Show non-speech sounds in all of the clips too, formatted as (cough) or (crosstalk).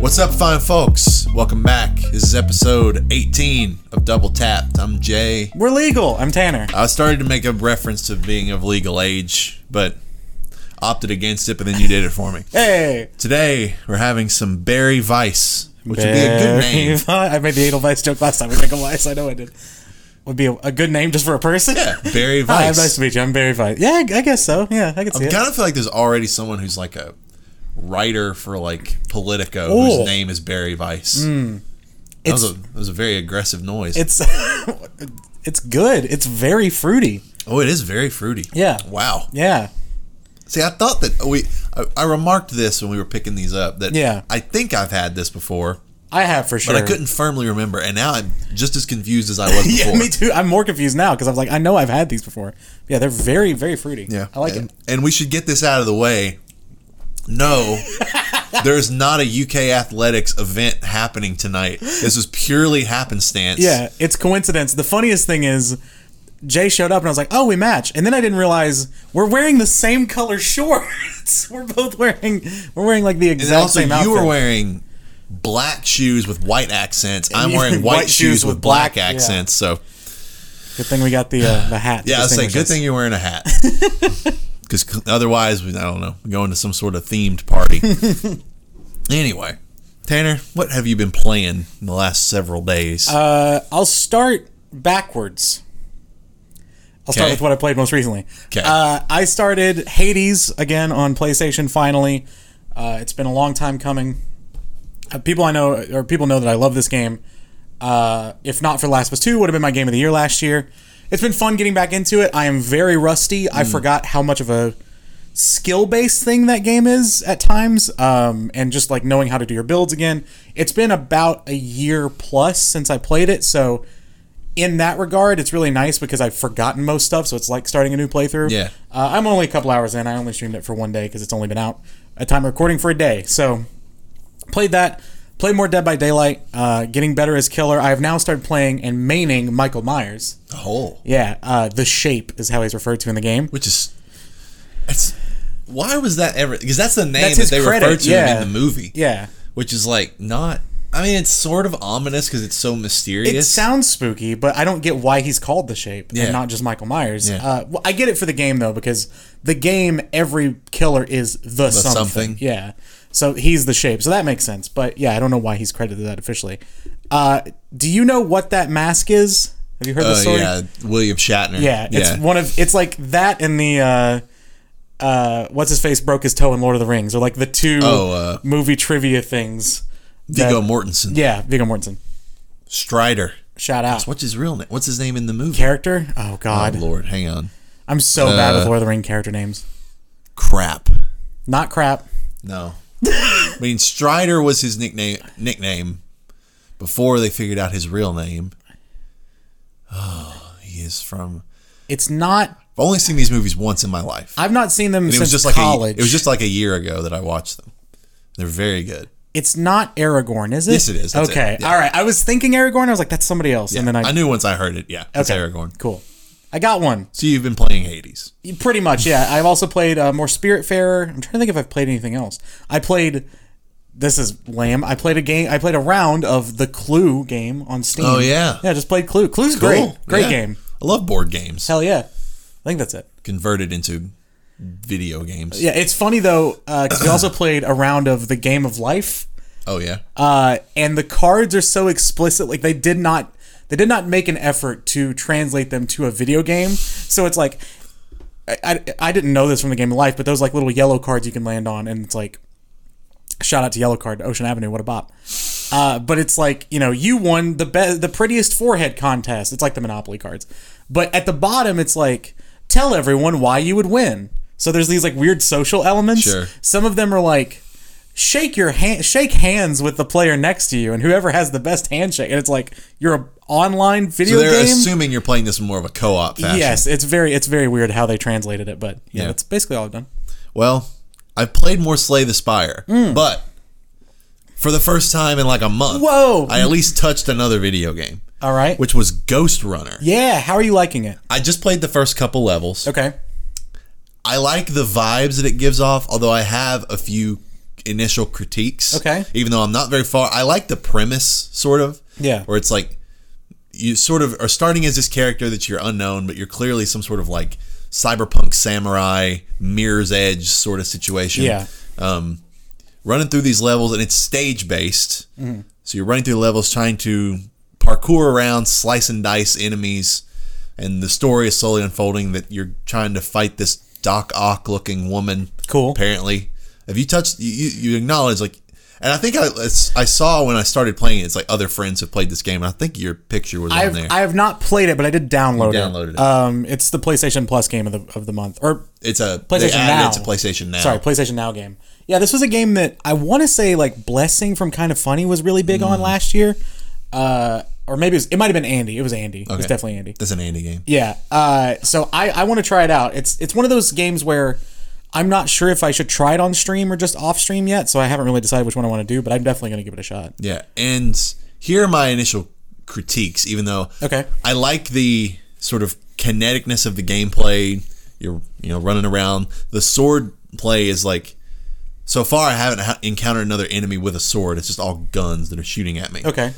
What's up, fine folks? Welcome back. This is episode 18 of Double Tapped. I'm Jay. We're legal. I'm Tanner. I started to make a reference to being of legal age, but opted against it, but then you did it for me. (laughs) Hey. Today, we're having some Barry Vice, which would be a good name. (laughs) I made the Edelweiss joke last time with Michael Weiss. I know I did. Would be a, a good name just for a person. Yeah, (laughs) Barry Hi, Vice. nice to meet you. I'm Barry Vice. Yeah, I I guess so. Yeah, I can see I kind of feel like there's already someone who's like a writer for like Politico Oh. whose name is Barry Vice. Hmm. that, was a, that was a very aggressive noise. It's (laughs) it's good. It's very fruity. oh, it is very fruity. Yeah. Wow. Yeah. See, I thought that we. I, I remarked this when we were picking these up. That Yeah. I think I've had this before, I have for sure. but I couldn't firmly remember, and now I'm just as confused as I (laughs) was before. Yeah, me too. I'm more confused now because I was like, I know I've had these before. Yeah, they're very, very fruity. Yeah, I like and, it. And we should get this out of the way. No, (laughs) there's not a UK athletics event happening tonight. This was purely happenstance. Yeah, it's coincidence. The funniest thing is, Jay showed up and I was like, "Oh, we match," and then I didn't realize we're wearing the same color shorts. (laughs) we're both wearing we're wearing like the exact also, same outfit. you were wearing black shoes with white accents. I'm wearing were white, shoes with black, yeah. accents. So Good thing we got the uh, the hat. yeah, I was saying, good thing you're wearing a hat. (laughs) Because otherwise, we, I don't know, going to some sort of themed party. (laughs) anyway, Tanner, what have you been playing in the last several days? Uh, I'll start backwards. I'll start Okay. with what I played most recently. 'Kay. Uh, I started Hades again on PlayStation. Finally, uh, it's been a long time coming. Uh, people I know, or people know that I love this game. Uh, if not for Last of Us Two, would have been my game of the year last year. It's been fun getting back into it. I am very rusty. I forgot how much of a skill based thing that game is at times, um, and just like knowing how to do your builds again. It's been about a year plus since I played it, so in that regard, it's really nice because I've forgotten most stuff. So it's like starting a new playthrough. Yeah. uh, I'm only a couple hours in. I only streamed it for one day because it's only been out a time recording for a day. So played that. Played more Dead by Daylight. Uh, getting better as killer. I have now started playing and maining Michael Myers. oh, Yeah, uh, the Shape is how he's referred to in the game. which is it's why was that ever? Because that's the name That's that they credit, refer to yeah. him in the movie. Yeah. which is like not. I mean, it's sort of ominous because it's so mysterious. It sounds spooky, but I don't get why he's called the Shape Yeah. and not just Michael Myers. Yeah. Uh, well, I get it for the game though because the game every killer is the, something. something. Yeah, so he's the Shape, so that makes sense. But yeah, I don't know why he's credited that officially. Uh, do you know what that mask is? Have you heard the Uh, story? yeah, William Shatner. Yeah, it's yeah. one of it's like that and the uh uh what's his face broke his toe in Lord of the Rings or like the two Oh, uh, movie trivia things. Viggo Mortensen. Yeah, Viggo Mortensen. Strider. Shout out. What's his real name? What's his name in the movie? Character? Oh Oh god. Lord, hang on. I'm so bad with Uh, Lord of the Ring character names. Crap. Not crap. No. I mean, Strider was his nickname. Nickname before they figured out his real name. Oh, he is from. It's not I've only seen these movies once in my life. I've not seen them And it since was just like college. a, it was just like a year ago that I watched them. They're very good. it's not Aragorn, is it? Yes, it is. That's okay. it. Yeah. All right. I was thinking Aragorn. I was like, that's somebody else. and then I, I knew once I heard it. Yeah, it's okay, Aragorn. Cool. I got one. So you've been playing Hades. Pretty much, yeah. I've also played uh, more Spiritfarer. I'm trying to think if I've played anything else. I played. This is lame. I played a game. I played a round of the Clue game on Steam. Oh, yeah. yeah. Just played Clue. Clue's great. Cool. Great Yeah. game. I love board games. Hell yeah. I think that's it. Converted into video games. Yeah, it's funny though because we also played a round of the Game of Life. Oh yeah. uh, and the cards are so explicit like they did not they did not make an effort to translate them to a video game. So it's like I, I, I didn't know this from the game of life but those like little yellow cards you can land on and it's like shout out to yellow card ocean avenue what a bop. Uh, but it's like you know you won the best the prettiest forehead contest. It's like the monopoly cards. But at the bottom it's like tell everyone why you would win. So there's these like weird social elements. Sure. some of them are like shake your hand shake hands with the player next to you and whoever has the best handshake and it's like you're a online video So they're game assuming you're playing this in more of a co-op fashion. yes it's very it's very weird how they translated it but yeah, Yeah. that's basically all i've done Well, I've played more Slay the Spire, Hmm. but for the first time in like a month, Whoa. I at least touched another video game, all right which was Ghost Runner. yeah how are you liking it I just played the first couple levels. okay I like the vibes that it gives off, although I have a few initial critiques. Okay. Even though I'm not very far, I like the premise sort of. Yeah. Where it's like you sort of are starting as this character that you're unknown, but you're clearly some sort of like cyberpunk samurai mirror's edge sort of situation. Yeah. Um, running through these levels, and it's stage based. Mm-hmm. So you're running through the levels, trying to parkour around, slice and dice enemies, and the story is slowly unfolding that you're trying to fight this Doc Ock looking woman. Cool. Apparently, have you touched? You, you acknowledge like. And I think I I saw when I started playing it, it's like other friends have played this game, and I think your picture was on I've, there. I have not played it, but I did download You it. downloaded it. Um, it's the PlayStation Plus game of the of the month, or it's a PlayStation Now. it to PlayStation Now. Sorry, PlayStation Now game. Yeah, this was a game that I want to say like Blessing from Kind of Funny was really big Mm. on last year. Uh, or maybe it, it might have been Andy. It was Andy. It was definitely Andy. That's an Andy game. Yeah. Uh, so I, I want to try it out. It's it's one of those games where I'm not sure if I should try it on stream or just off stream yet. So I haven't really decided which one I want to do, but I'm definitely going to give it a shot. Yeah, and here are my initial critiques. Even though Okay. I like the sort of kineticness of the gameplay, you're you know running around. The sword play is like so far I haven't ha- encountered another enemy with a sword. It's just all guns that are shooting at me. Okay.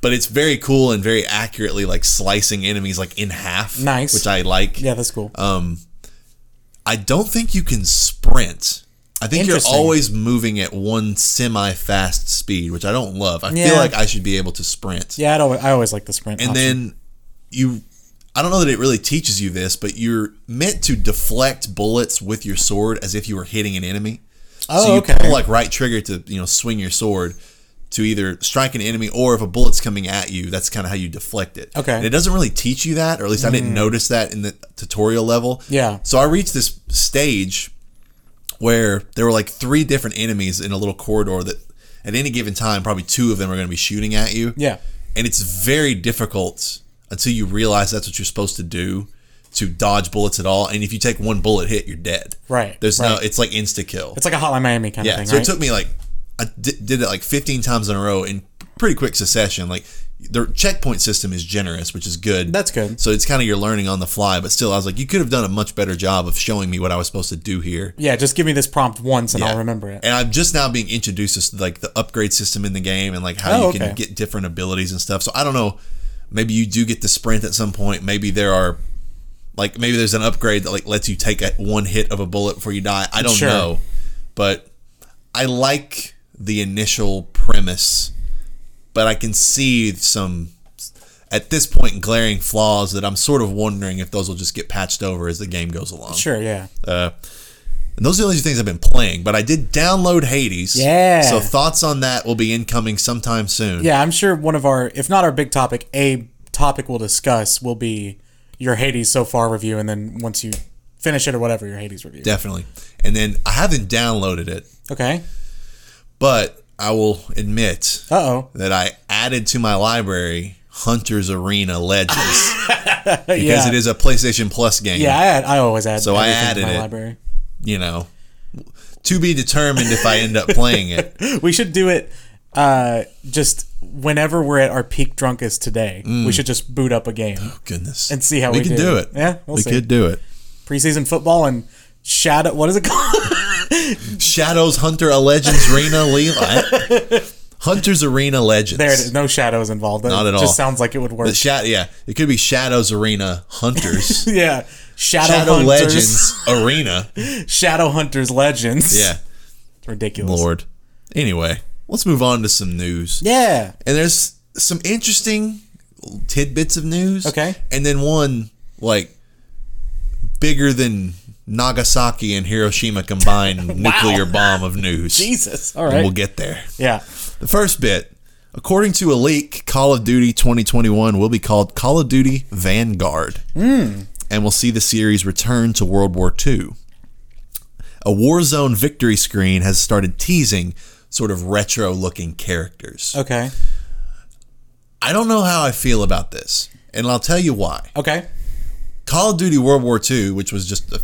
But it's very cool and very accurately like slicing enemies like in half. Nice. which I like. Yeah, that's cool. Um, I don't think you can sprint. I think you're always moving at one semi-fast speed, which I don't love. I Yeah. feel like I should be able to sprint. yeah, I, don't, I always like the sprint. And option. then you I don't know that it really teaches you this, but you're meant to deflect bullets with your sword as if you were hitting an enemy. Oh, so you okay. pull like right trigger to, you know, swing your sword to either strike an enemy or if a bullet's coming at you, that's kind of how you deflect it. Okay. And it doesn't really teach you that, or at least I didn't mm-hmm. notice that in the tutorial level. Yeah. So I reached this stage where there were like three different enemies in a little corridor that at any given time probably two of them are going to be shooting at you yeah. and it's very difficult until you realize that's what you're supposed to do to dodge bullets at all. And if you take one bullet hit, you're dead. Right, There's no. It's like insta kill. It's like a Hotline Miami kind yeah. of thing, so right? it took me like I did, did it like 15 times in a row in pretty quick succession. Like the checkpoint system is generous, which is good. That's good. So it's kind of you're learning on the fly, but still, I was like, you could have done a much better job of showing me what I was supposed to do here. yeah, just give me this prompt once and Yeah. I'll remember it. And I'm just now being introduced to like the upgrade system in the game and like how Oh, you can okay. get different abilities and stuff. So I don't know. Maybe you do get the sprint at some point. Maybe there are like maybe there's an upgrade that like lets you take a, one hit of a bullet before you die. I don't Sure. know. But I like the initial premise, but I can see some at this point glaring flaws that I'm sort of wondering if those will just get patched over as the game goes along. Sure, yeah. Uh, and those are the only two things I've been playing, but I did download Hades. Yeah. So thoughts on that will be incoming sometime soon. Yeah, I'm sure one of our, if not our big topic, a topic we'll discuss will be your Hades so far review, and then once you finish it or whatever, your Hades review. Definitely. And then I haven't downloaded it, Okay. But I will admit Uh oh. that I added to my library Hunter's Arena Legends (laughs) because yeah. it is a PlayStation Plus game. Yeah, I, add, I always add. So I added my it. library. You know, to be determined if I end up playing it. (laughs) We should do it uh, just whenever we're at our peak drunkest today. Mm. We should just boot up a game. Oh goodness. And see how we can do. do it. Yeah, we'll we see. could do it. Preseason football and shadow. What is it called? (laughs) Shadows Hunter a Legends Arena Levi. Hunter's Arena Legends. there it is. No shadows involved. Not at all. Just sounds like it would work. The sha- yeah, it could be Shadows Arena Hunters. (laughs) yeah. Shadow, Shadow Hunters. Legends Arena. (laughs) Shadow Hunters Legends. Yeah, It's ridiculous. Lord. Anyway, let's move on to some news. Yeah. And there's some interesting tidbits of news. Okay. And then one like bigger than Nagasaki and Hiroshima combined (laughs) nuclear bomb of news. Jesus. All right. And. We'll get there. yeah. The first bit, according to a leak, Call of Duty 2021 will be called Call of Duty Vanguard. Hmm. And we'll see the series return to World War II. A Warzone victory screen has started teasing sort of retro looking characters. Okay. I don't know how I feel about this, and I'll tell you why. Okay. Call of Duty World War II, which was just, a,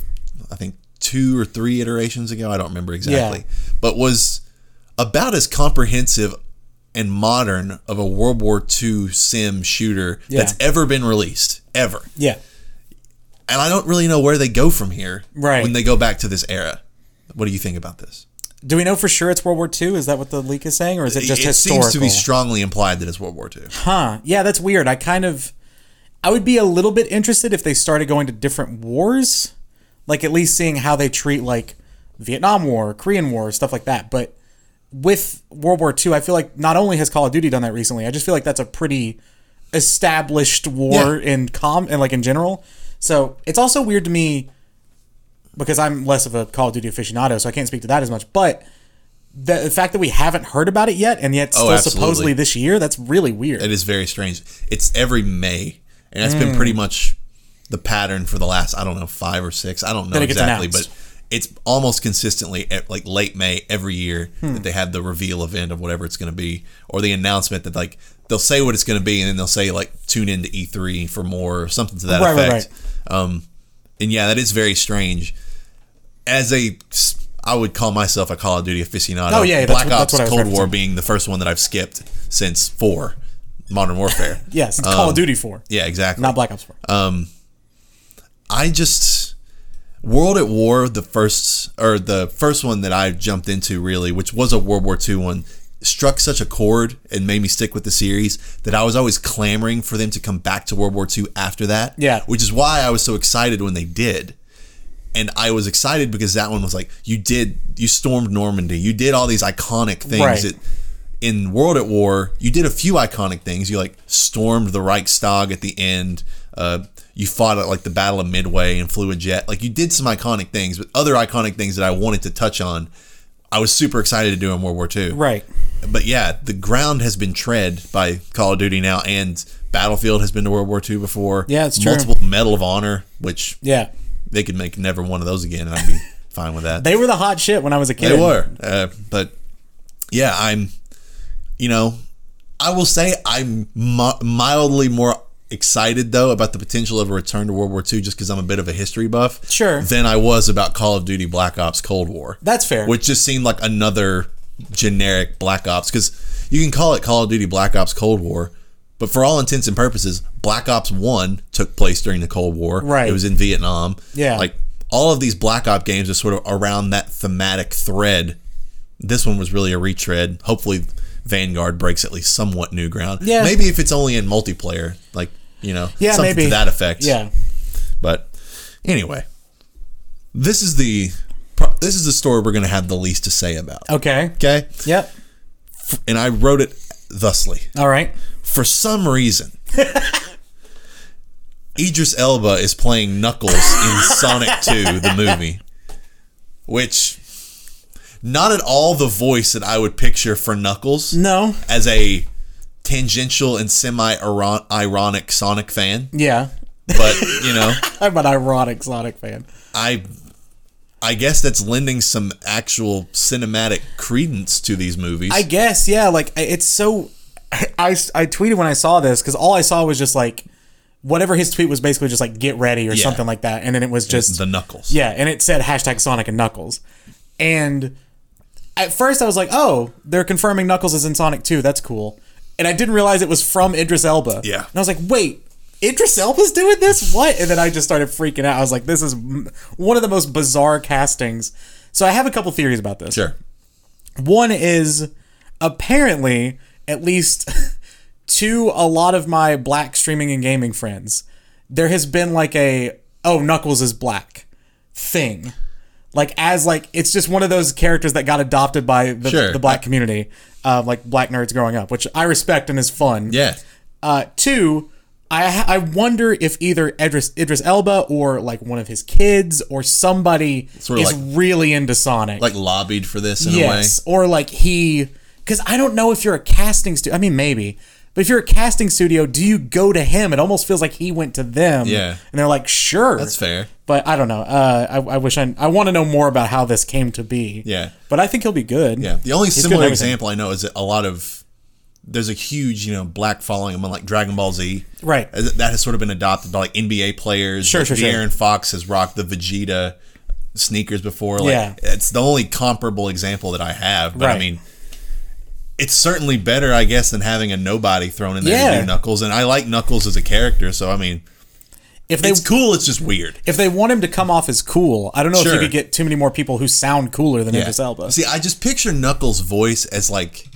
I think, two or three iterations ago, I don't remember exactly, but was about as comprehensive and modern of a World War II sim shooter Yeah. that's ever been released, ever. Yeah. And I don't really know where they go from here Right. when they go back to this era. What do you think about this? Do we know for sure it's World War II? Is that what the leak is saying, or is it just it historical? seems to be strongly implied that it's World War II. Huh. Yeah, that's weird. I kind of I would be a little bit interested if they started going to different wars. Like at least seeing how they treat like Vietnam War, Korean War, stuff like that. But with World War II, I feel like not only has Call of Duty done that recently, I just feel like that's a pretty established war in com and like in general. So it's also weird to me because I'm less of a Call of Duty aficionado, so I can't speak to that as much. But the, the fact that we haven't heard about it yet, and yet oh, still absolutely. supposedly this year, that's really weird. It is very strange. It's every May, and that's been pretty mm. much the pattern for the last I don't know five or six. I don't know That it gets exactly, but it's almost consistently at like late May every year Hmm. that they have the reveal event of whatever it's going to be, or the announcement that like they'll say what it's going to be, and then they'll say like tune into E3 for more or something to that Right, right, effect. Um, and yeah, that is very strange. As a I would call myself a Call of Duty aficionado. Oh, yeah, Black what- Ops Cold War being the first one that I've skipped since four, Modern Warfare. (laughs) yes, it's Call of Duty 4, Yeah, exactly. not Black Ops 4. I just World at War, the first or the first one that I jumped into really, which was a World War II one, struck such a chord and made me stick with the series that I was always clamoring for them to come back to World War II after that. Yeah. Which is why I was so excited when they did. And I was excited because that one was like, you did, you stormed Normandy, you did all these iconic things Right. that in World at War, you did a few iconic things. You like stormed the Reichstag at the end. Uh, you fought at like the Battle of Midway and flew a jet. Like you did some iconic things, but other iconic things that I wanted to touch on, I was super excited to do in World War II. Right. But yeah, the ground has been tread by Call of Duty now, and Battlefield has been to World War II before. Yeah, it's true. Multiple Medal of Honor, which Yeah. they could make never one of those again, and I'd be (laughs) fine with that. They were the hot shit when I was a kid. They were, uh, but yeah, I'm. You know, I will say I'm mildly more excited though about the potential of a return to World War II, just because I'm a bit of a history buff. Sure. Than I was about Call of Duty Black Ops Cold War. That's fair. Which just seemed like another generic Black Ops, because you can call it Call of Duty Black Ops Cold War. But for all intents and purposes, Black Ops 1 took place during the Cold War. Right. It was in Vietnam. Yeah. Like all of these Black Ops games are sort of around that thematic thread. This one was really a retread. Hopefully, Vanguard breaks at least somewhat new ground. Yeah. Maybe if it's only in multiplayer, like you know, yeah, something maybe to that effect. Yeah. But anyway, this is the this is the story we're going to have the least to say about. Okay. Okay, Yep. and I wrote it thusly. All right. For some reason, (laughs) Idris Elba is playing Knuckles in (laughs) Sonic 2, the movie, which not at all the voice that I would picture for Knuckles No. as a tangential and semi-ironic Sonic fan. Yeah. But, you know, (laughs) I'm an ironic Sonic fan. I I guess that's lending some actual cinematic credence to these movies. I guess, yeah. Like it's so. I, (laughs) I, I tweeted when I saw this because all I saw was just like whatever his tweet was basically just like get ready or Yeah. something like that, and then it was just the Knuckles. yeah, and it said hashtag Sonic and Knuckles, and at first I was like, oh, they're confirming Knuckles is in Sonic 2. That's cool, and I didn't realize it was from Idris Elba. Yeah. and I was like, wait. Idris Elba's doing this? What? And then I just started freaking out. I was like, this is one of the most bizarre castings. So I have a couple theories about this. Sure. One is apparently, at least (laughs) to a lot of my black streaming and gaming friends, there has been like a oh Knuckles is black thing. Like as like it's just one of those characters that got adopted by the, Sure. the black community, uh, like black nerds growing up, which I respect and is fun. Yeah. Uh, two, I I wonder if either Idris Idris Elba or like one of his kids or somebody Sort of is like- really into Sonic Like lobbied for this in yes, a way, or like he, because I don't know if you're a casting studio. I mean, maybe, but if you're a casting studio, do you go to him? It almost feels like he went to them. Yeah. and they're like, sure. That's fair. But I don't know. Uh, I, I wish I I want to know more about how this came to be. Yeah. but I think he'll be good. Yeah. The only He's similar example I know is that a lot of there's a huge, you know, black following among like Dragon Ball Z. Right. That has sort of been adopted by like NBA players. Sure, like sure, sure. De'Aaron Fox has rocked the Vegeta sneakers before. Like, Yeah. It's the only comparable example that I have. But I Right. mean, it's certainly better, I guess, than having a nobody thrown in there to Yeah. do Knuckles. And I like Knuckles as a character, so I mean, if they It's cool. It's just weird. if they want him to come off as cool, I don't know if you could get too many more people who sound cooler than Idris Elba. See, I just picture Knuckles' voice as like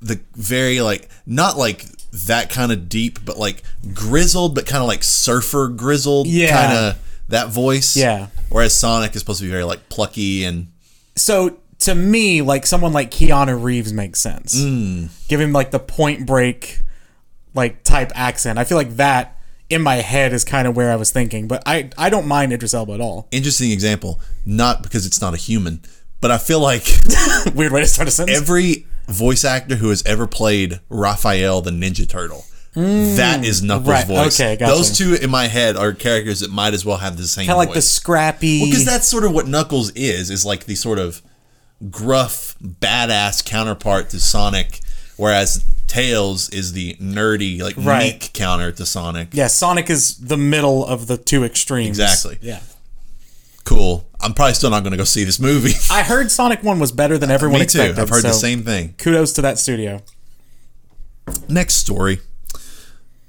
the very like not like that kind of deep, but like grizzled, but kind of like surfer grizzled. Yeah. kind of that voice. Yeah. Whereas Sonic is supposed to be very like plucky and so to me, like someone like Keanu Reeves makes sense. Mm. Give him like the Point Break like type accent. I feel like that in my head is kind of where I was thinking, but I I don't mind Idris Elba at all. interesting example. Not because it's not a human, but I feel like (laughs) Weird way to start a sentence. every voice actor who has ever played Raphael the Ninja Turtle. that is Knuckles' Mm. right, voice. okay, gotcha. Those two in my head are characters that might as well have the same kind of like the scrappy. because that's sort of what Knuckles is is like the sort of gruff badass counterpart to Sonic whereas Tails is the nerdy like Right. meek counter to Sonic. yeah, Sonic is the middle of the two extremes. Exactly. Yeah. Cool. I'm probably still not going to go see this movie. (laughs) I heard Sonic 1 was better than everyone Me too. expected. I've heard the same thing. Kudos to that studio. Next story.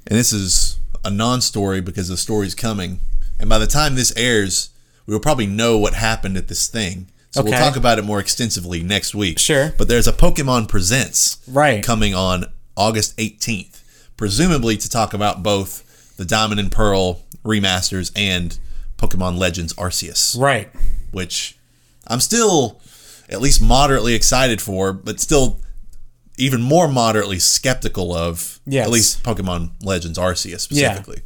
And this is a non-story because the story's coming. And by the time this airs, we will probably know what happened at this thing. So we'll talk about it more extensively next week. Sure. But there's a Pokemon Presents Right. coming on August 18th, presumably to talk about both the Diamond and Pearl remasters and Pokemon Legends Arceus, Right. which I'm still at least moderately excited for, but still even more moderately skeptical of. Yes. At least Pokemon Legends Arceus specifically.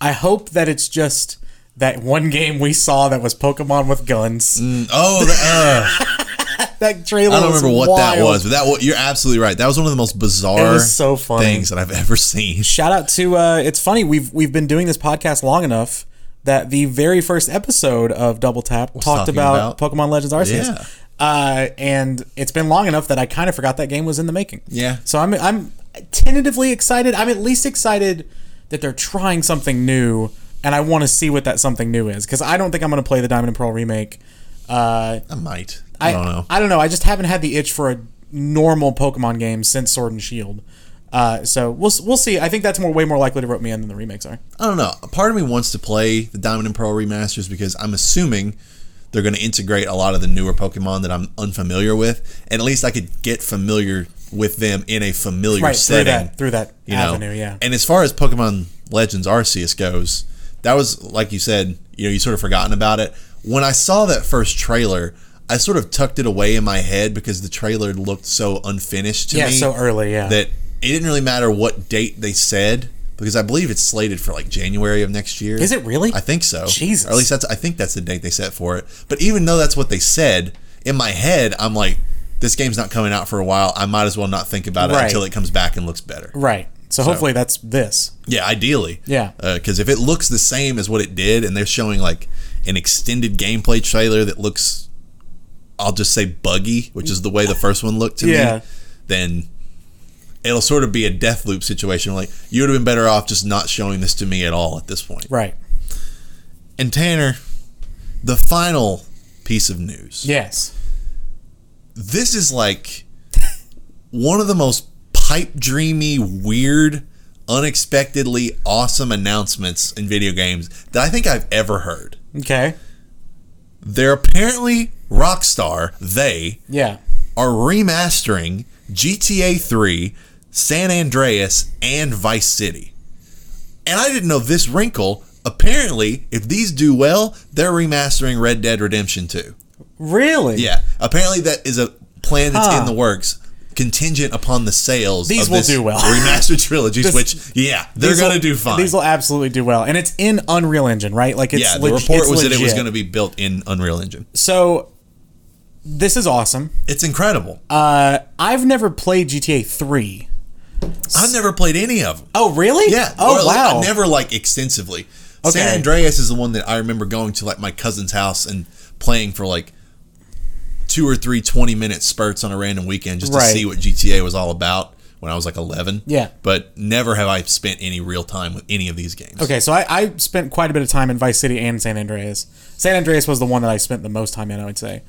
I hope that it's just that one game we saw that was Pokemon with guns. Oh, the, uh, (laughs) That trailer I don't was remember what that was, but that wa- you're absolutely right. That was one of the most bizarre so funny. things that I've ever seen. Shout out to uh it's funny we've we've been doing this podcast long enough that the very first episode of Double Tap talked about, about- Pokemon Legends Arceus. Yeah. Uh, and it's been long enough that I kind of forgot that game was in the making. Yeah. So I'm I'm tentatively excited. I'm at least excited that they're trying something new, and I want to see what that something new is because I don't think I'm going to play the Diamond and Pearl remake. Uh, I might. I, don't know. I don't know. I just haven't had the itch for a normal Pokemon game since Sword and Shield. Uh, so we'll we'll see. I think that's more way more likely to rope me in than the remakes are. I don't know. A part of me wants to play the Diamond and Pearl remasters because I'm assuming they're going to integrate a lot of the newer Pokemon that I'm unfamiliar with, and at least I could get familiar with them in a familiar Right through setting. that through that you know? avenue. Yeah. And as far as Pokemon Legends Arceus goes, that was like you said, you know, you sort of forgotten about it. When I saw that first trailer, I sort of tucked it away in my head because the trailer looked so unfinished to yeah. me So early. Yeah. that it didn't really matter what date they said because I believe it's slated for like January of next year. Is it really? I think so. Jesus. Or at least that's I think that's the date they set for it. But even though that's what they said, in my head I'm like this game's not coming out for a while. I might as well not think about it Right. until it comes back and looks better. right. So, hopefully that's this. Yeah, ideally. Yeah. Uh, because if it looks the same as what it did, and they're showing like an extended gameplay trailer that looks, I'll just say buggy, which is the way the first one looked to Yeah. me, then it'll sort of be a death loop situation. Like you would have been better off just not showing this to me at all at this point. Right. And Tanner, the final piece of news. Yes. This is like one of the most pipe dreamy, weird, unexpectedly awesome announcements in video games that I think I've ever heard. Okay. They're apparently Rockstar, they Yeah. are remastering GTA 3, San Andreas, and Vice City. And I didn't know this wrinkle. Apparently, if these do well, they're remastering Red Dead Redemption 2. Really? Yeah, apparently that is a plan that's Huh. in the works, contingent upon the sales. These of will this do well. (laughs) Remastered trilogies, This- which yeah, they're gonna do fine. These will absolutely do well, and it's in Unreal Engine, right? Like it's yeah, the leg- report was that it was going to be built in Unreal Engine. So this is awesome. It's incredible. Uh, I've never played GTA three. I've never played any of them. Oh, really? Yeah. Oh, or, like, wow. I never like extensively. Okay. San Andreas is the one that I remember going to like my cousin's house and playing for like two or three 20 minute spurts on a random weekend just to Right. see what GTA was all about when I was like 11. Yeah. But never have I spent any real time with any of these games. Okay, so I, I spent quite a bit of time in Vice City and San Andreas. San Andreas was the one that I spent the most time in, I would say.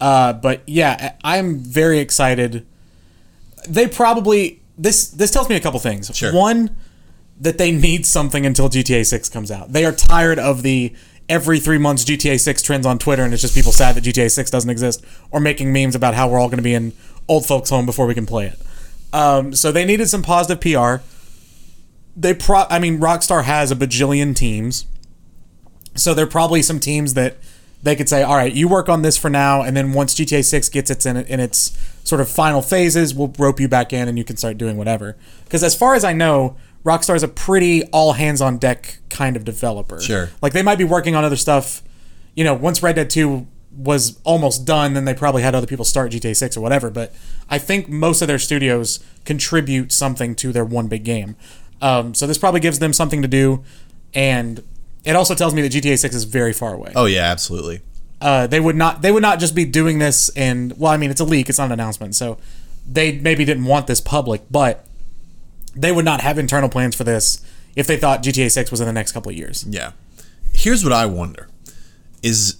Uh, but yeah, I- I'm very excited. They probably this this tells me a couple things. Sure. One, that they need something until GTA 6 comes out. They are tired of the every three months GTA 6 trends on Twitter, and it's just people sad that GTA 6 doesn't exist, or making memes about how we're all going to be in old folks' home before we can play it. Um, so they needed some positive PR. They pro, I mean, Rockstar has a bajillion teams, so there are probably some teams that they could say, "All right, you work on this for now, and then once GTA 6 gets its in, in its sort of final phases, we'll rope you back in, and you can start doing whatever." Because as far as I know, Rockstar is a pretty all hands on deck kind of developer. Sure. Like they might be working on other stuff. You know, once Red Dead 2 was almost done, then they probably had other people start GTA 6 or whatever. But I think most of their studios contribute something to their one big game. Um, so this probably gives them something to do. And it also tells me that GTA 6 is very far away. Oh yeah, absolutely. Uh, they would not they would not just be doing this and well, I mean it's a leak, it's not an announcement. So they maybe didn't want this public, but they would not have internal plans for this if they thought GTA 6 was in the next couple of years. Yeah. Here's what I wonder is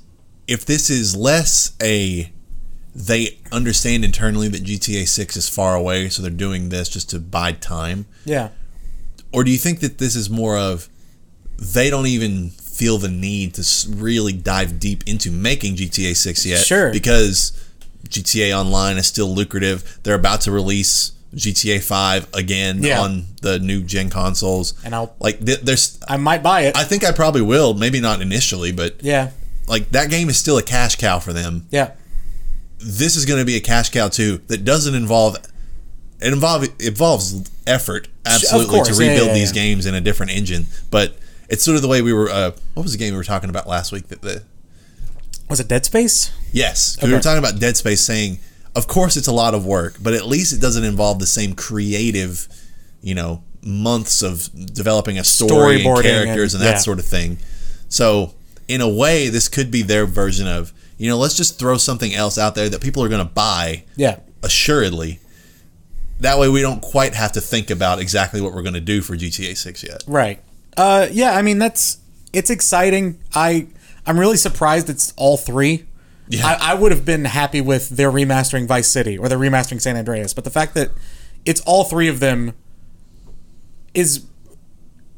if this is less a they understand internally that GTA 6 is far away, so they're doing this just to buy time. Yeah. Or do you think that this is more of they don't even feel the need to really dive deep into making GTA 6 yet? Sure. Because GTA Online is still lucrative. They're about to release GTA 5 again Yeah. on the new gen consoles. And I'll like th- there's I might buy it. I think I probably will, maybe not initially, but yeah. like that game is still a cash cow for them. Yeah. This is going to be a cash cow too that doesn't involve it involve it involves effort absolutely to rebuild yeah, these yeah. games in a different engine, but it's sort of the way we were uh, what was the game we were talking about last week that the Was it Dead Space? Yes, 'cause we were talking about Dead Space saying of course it's a lot of work, but at least it doesn't involve the same creative, you know, months of developing a story and characters and- and, that yeah. sort of thing. So, in a way, this could be their version of, you know, let's just throw something else out there that people are going to buy Yeah. assuredly. That way we don't quite have to think about exactly what we're going to do for GTA 6 yet. Right. Uh yeah, I mean that's it's exciting. I I'm really surprised it's all three. Yeah. I, I would have been happy with their remastering Vice City or their remastering San Andreas, but the fact that it's all three of them is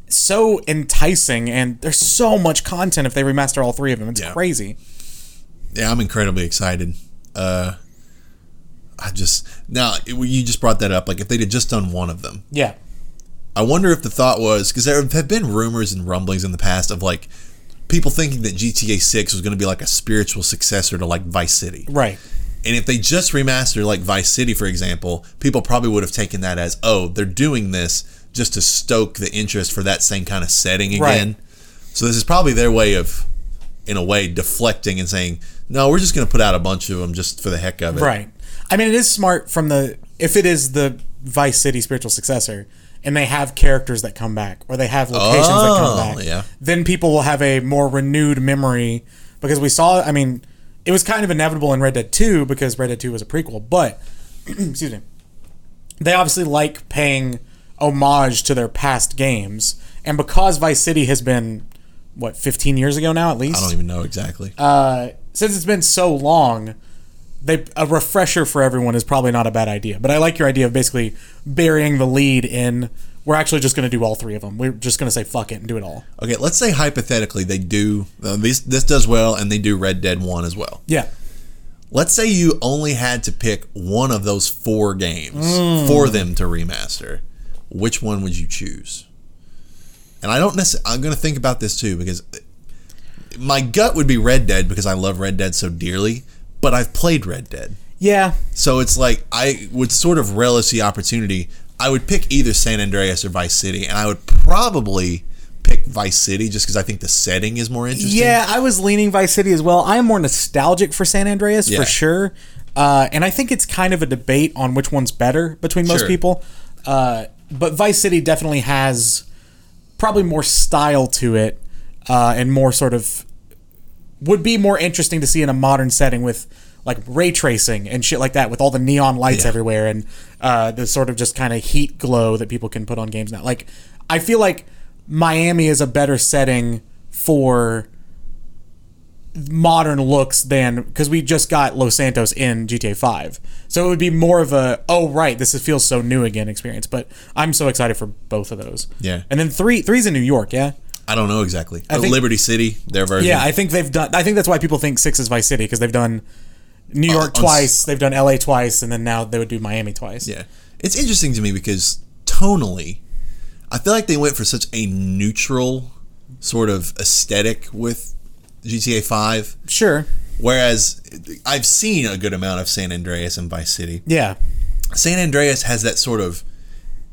so enticing and there's so much content if they remaster all three of them. It's Yeah. crazy. Yeah, I'm incredibly excited. Uh, I just now you just brought that up. Like if they'd have just done one of them, Yeah. I wonder if the thought was because there have been rumors and rumblings in the past of like people thinking that GTA 6 was going to be like a spiritual successor to like Vice City. Right. And if they just remastered like Vice City, for example, people probably would have taken that as, oh, they're doing this just to stoke the interest for that same kind of setting again. So this is probably their way of, in a way, deflecting and saying, no, we're just going to put out a bunch of them just for the heck of it. Right. I mean, it is smart from the if it is the Vice City spiritual successor, and they have characters that come back, or they have locations that Oh, come back. yeah. Then people will have a more renewed memory because we saw. I mean, it was kind of inevitable in Red Dead Two because Red Dead Two was a prequel, but (clears throat) excuse me, they obviously like paying homage to their past games, and because Vice City has been what 15 years ago now at least I don't even know exactly. uh, since it's been so long, they a refresher for everyone is probably not a bad idea. But I like your idea of basically burying the lead in. We're actually just going to do all three of them. We're just going to say fuck it and do it all. okay, let's say hypothetically they do, uh, this, this does well and they do Red Dead 1 as well. Yeah. Let's say you only had to pick one of those four games for them to remaster. Which one would you choose? And I don't necessarily, I'm going to think about this too because my gut would be Red Dead because I love Red Dead so dearly, but I've played Red Dead. Yeah. So it's like I would sort of relish the opportunity. I would pick either San Andreas or Vice City, and I would probably pick Vice City just because I think the setting is more interesting. Yeah, I was leaning Vice City as well. I am more nostalgic for San Andreas Yeah. for sure. Uh, and I think it's kind of a debate on which one's better between most Sure. people. Uh, but Vice City definitely has probably more style to it uh, and more sort of would be more interesting to see in a modern setting with like ray tracing and shit like that with all the neon lights Yeah. everywhere and uh, the sort of just kind of heat glow that people can put on games now. Like I feel like Miami is a better setting for modern looks than because we just got Los Santos in GTA 5. So it would be more of a oh right, this feels so new again experience. But I'm so excited for both of those. Yeah. And then three three's in New York, yeah. I don't know exactly. Uh, think- Liberty City, their version. Yeah, I think they've done. I think that's why people think six is Vice City because they've done New York s- twice, they've done LA twice, and then now they would do Miami twice. Yeah. It's interesting to me because tonally, I feel like they went for such a neutral sort of aesthetic with GTA 5. Sure. Whereas I've seen a good amount of San Andreas and Vice City. Yeah. San Andreas has that sort of,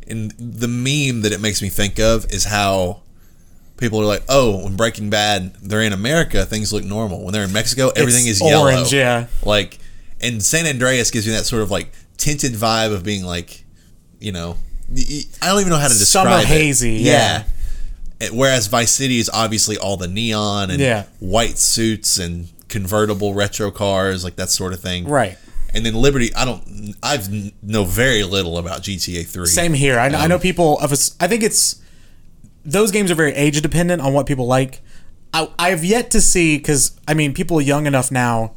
and the meme that it makes me think of is how people are like, oh, when Breaking Bad, they're in America, things look normal. When they're in Mexico, everything It's is yellow. orange, yeah. Like, and San Andreas gives me that sort of like tinted vibe of being like, you know, I don't even know how to describe Summer it. hazy, yeah. And Whereas Vice City is obviously all the neon and Yeah. white suits and convertible retro cars, like that sort of thing. Right. And then Liberty, I don't, I've know very little about GTA Three. Same here. I, I know um, people of us. I think it's those games are very age dependent on what people like. I, I've yet to see because I mean people young enough now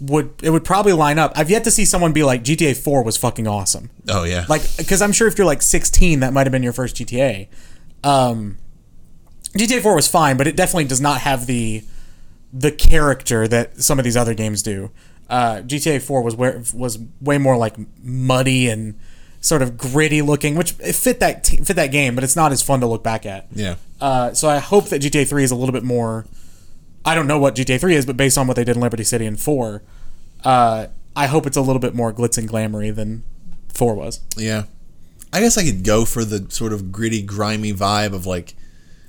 would it would probably line up. I've yet to see someone be like GTA Four was fucking awesome. Oh yeah, Like because I'm sure if you're like 16, that might have been your first GTA. Um, GTA 4 was fine, but it definitely does not have the the character that some of these other games do. Uh, GTA 4 was where was way more like muddy and sort of gritty looking, which it fit that t- fit that game, but it's not as fun to look back at. yeah, Uh, so I hope that GTA 3 is a little bit more. I don't know what GTA 3 is, but based on what they did in Liberty City and 4, uh, I hope it's a little bit more glitz and glamoury than 4 was. yeah. I guess I could go for the sort of gritty, grimy vibe of like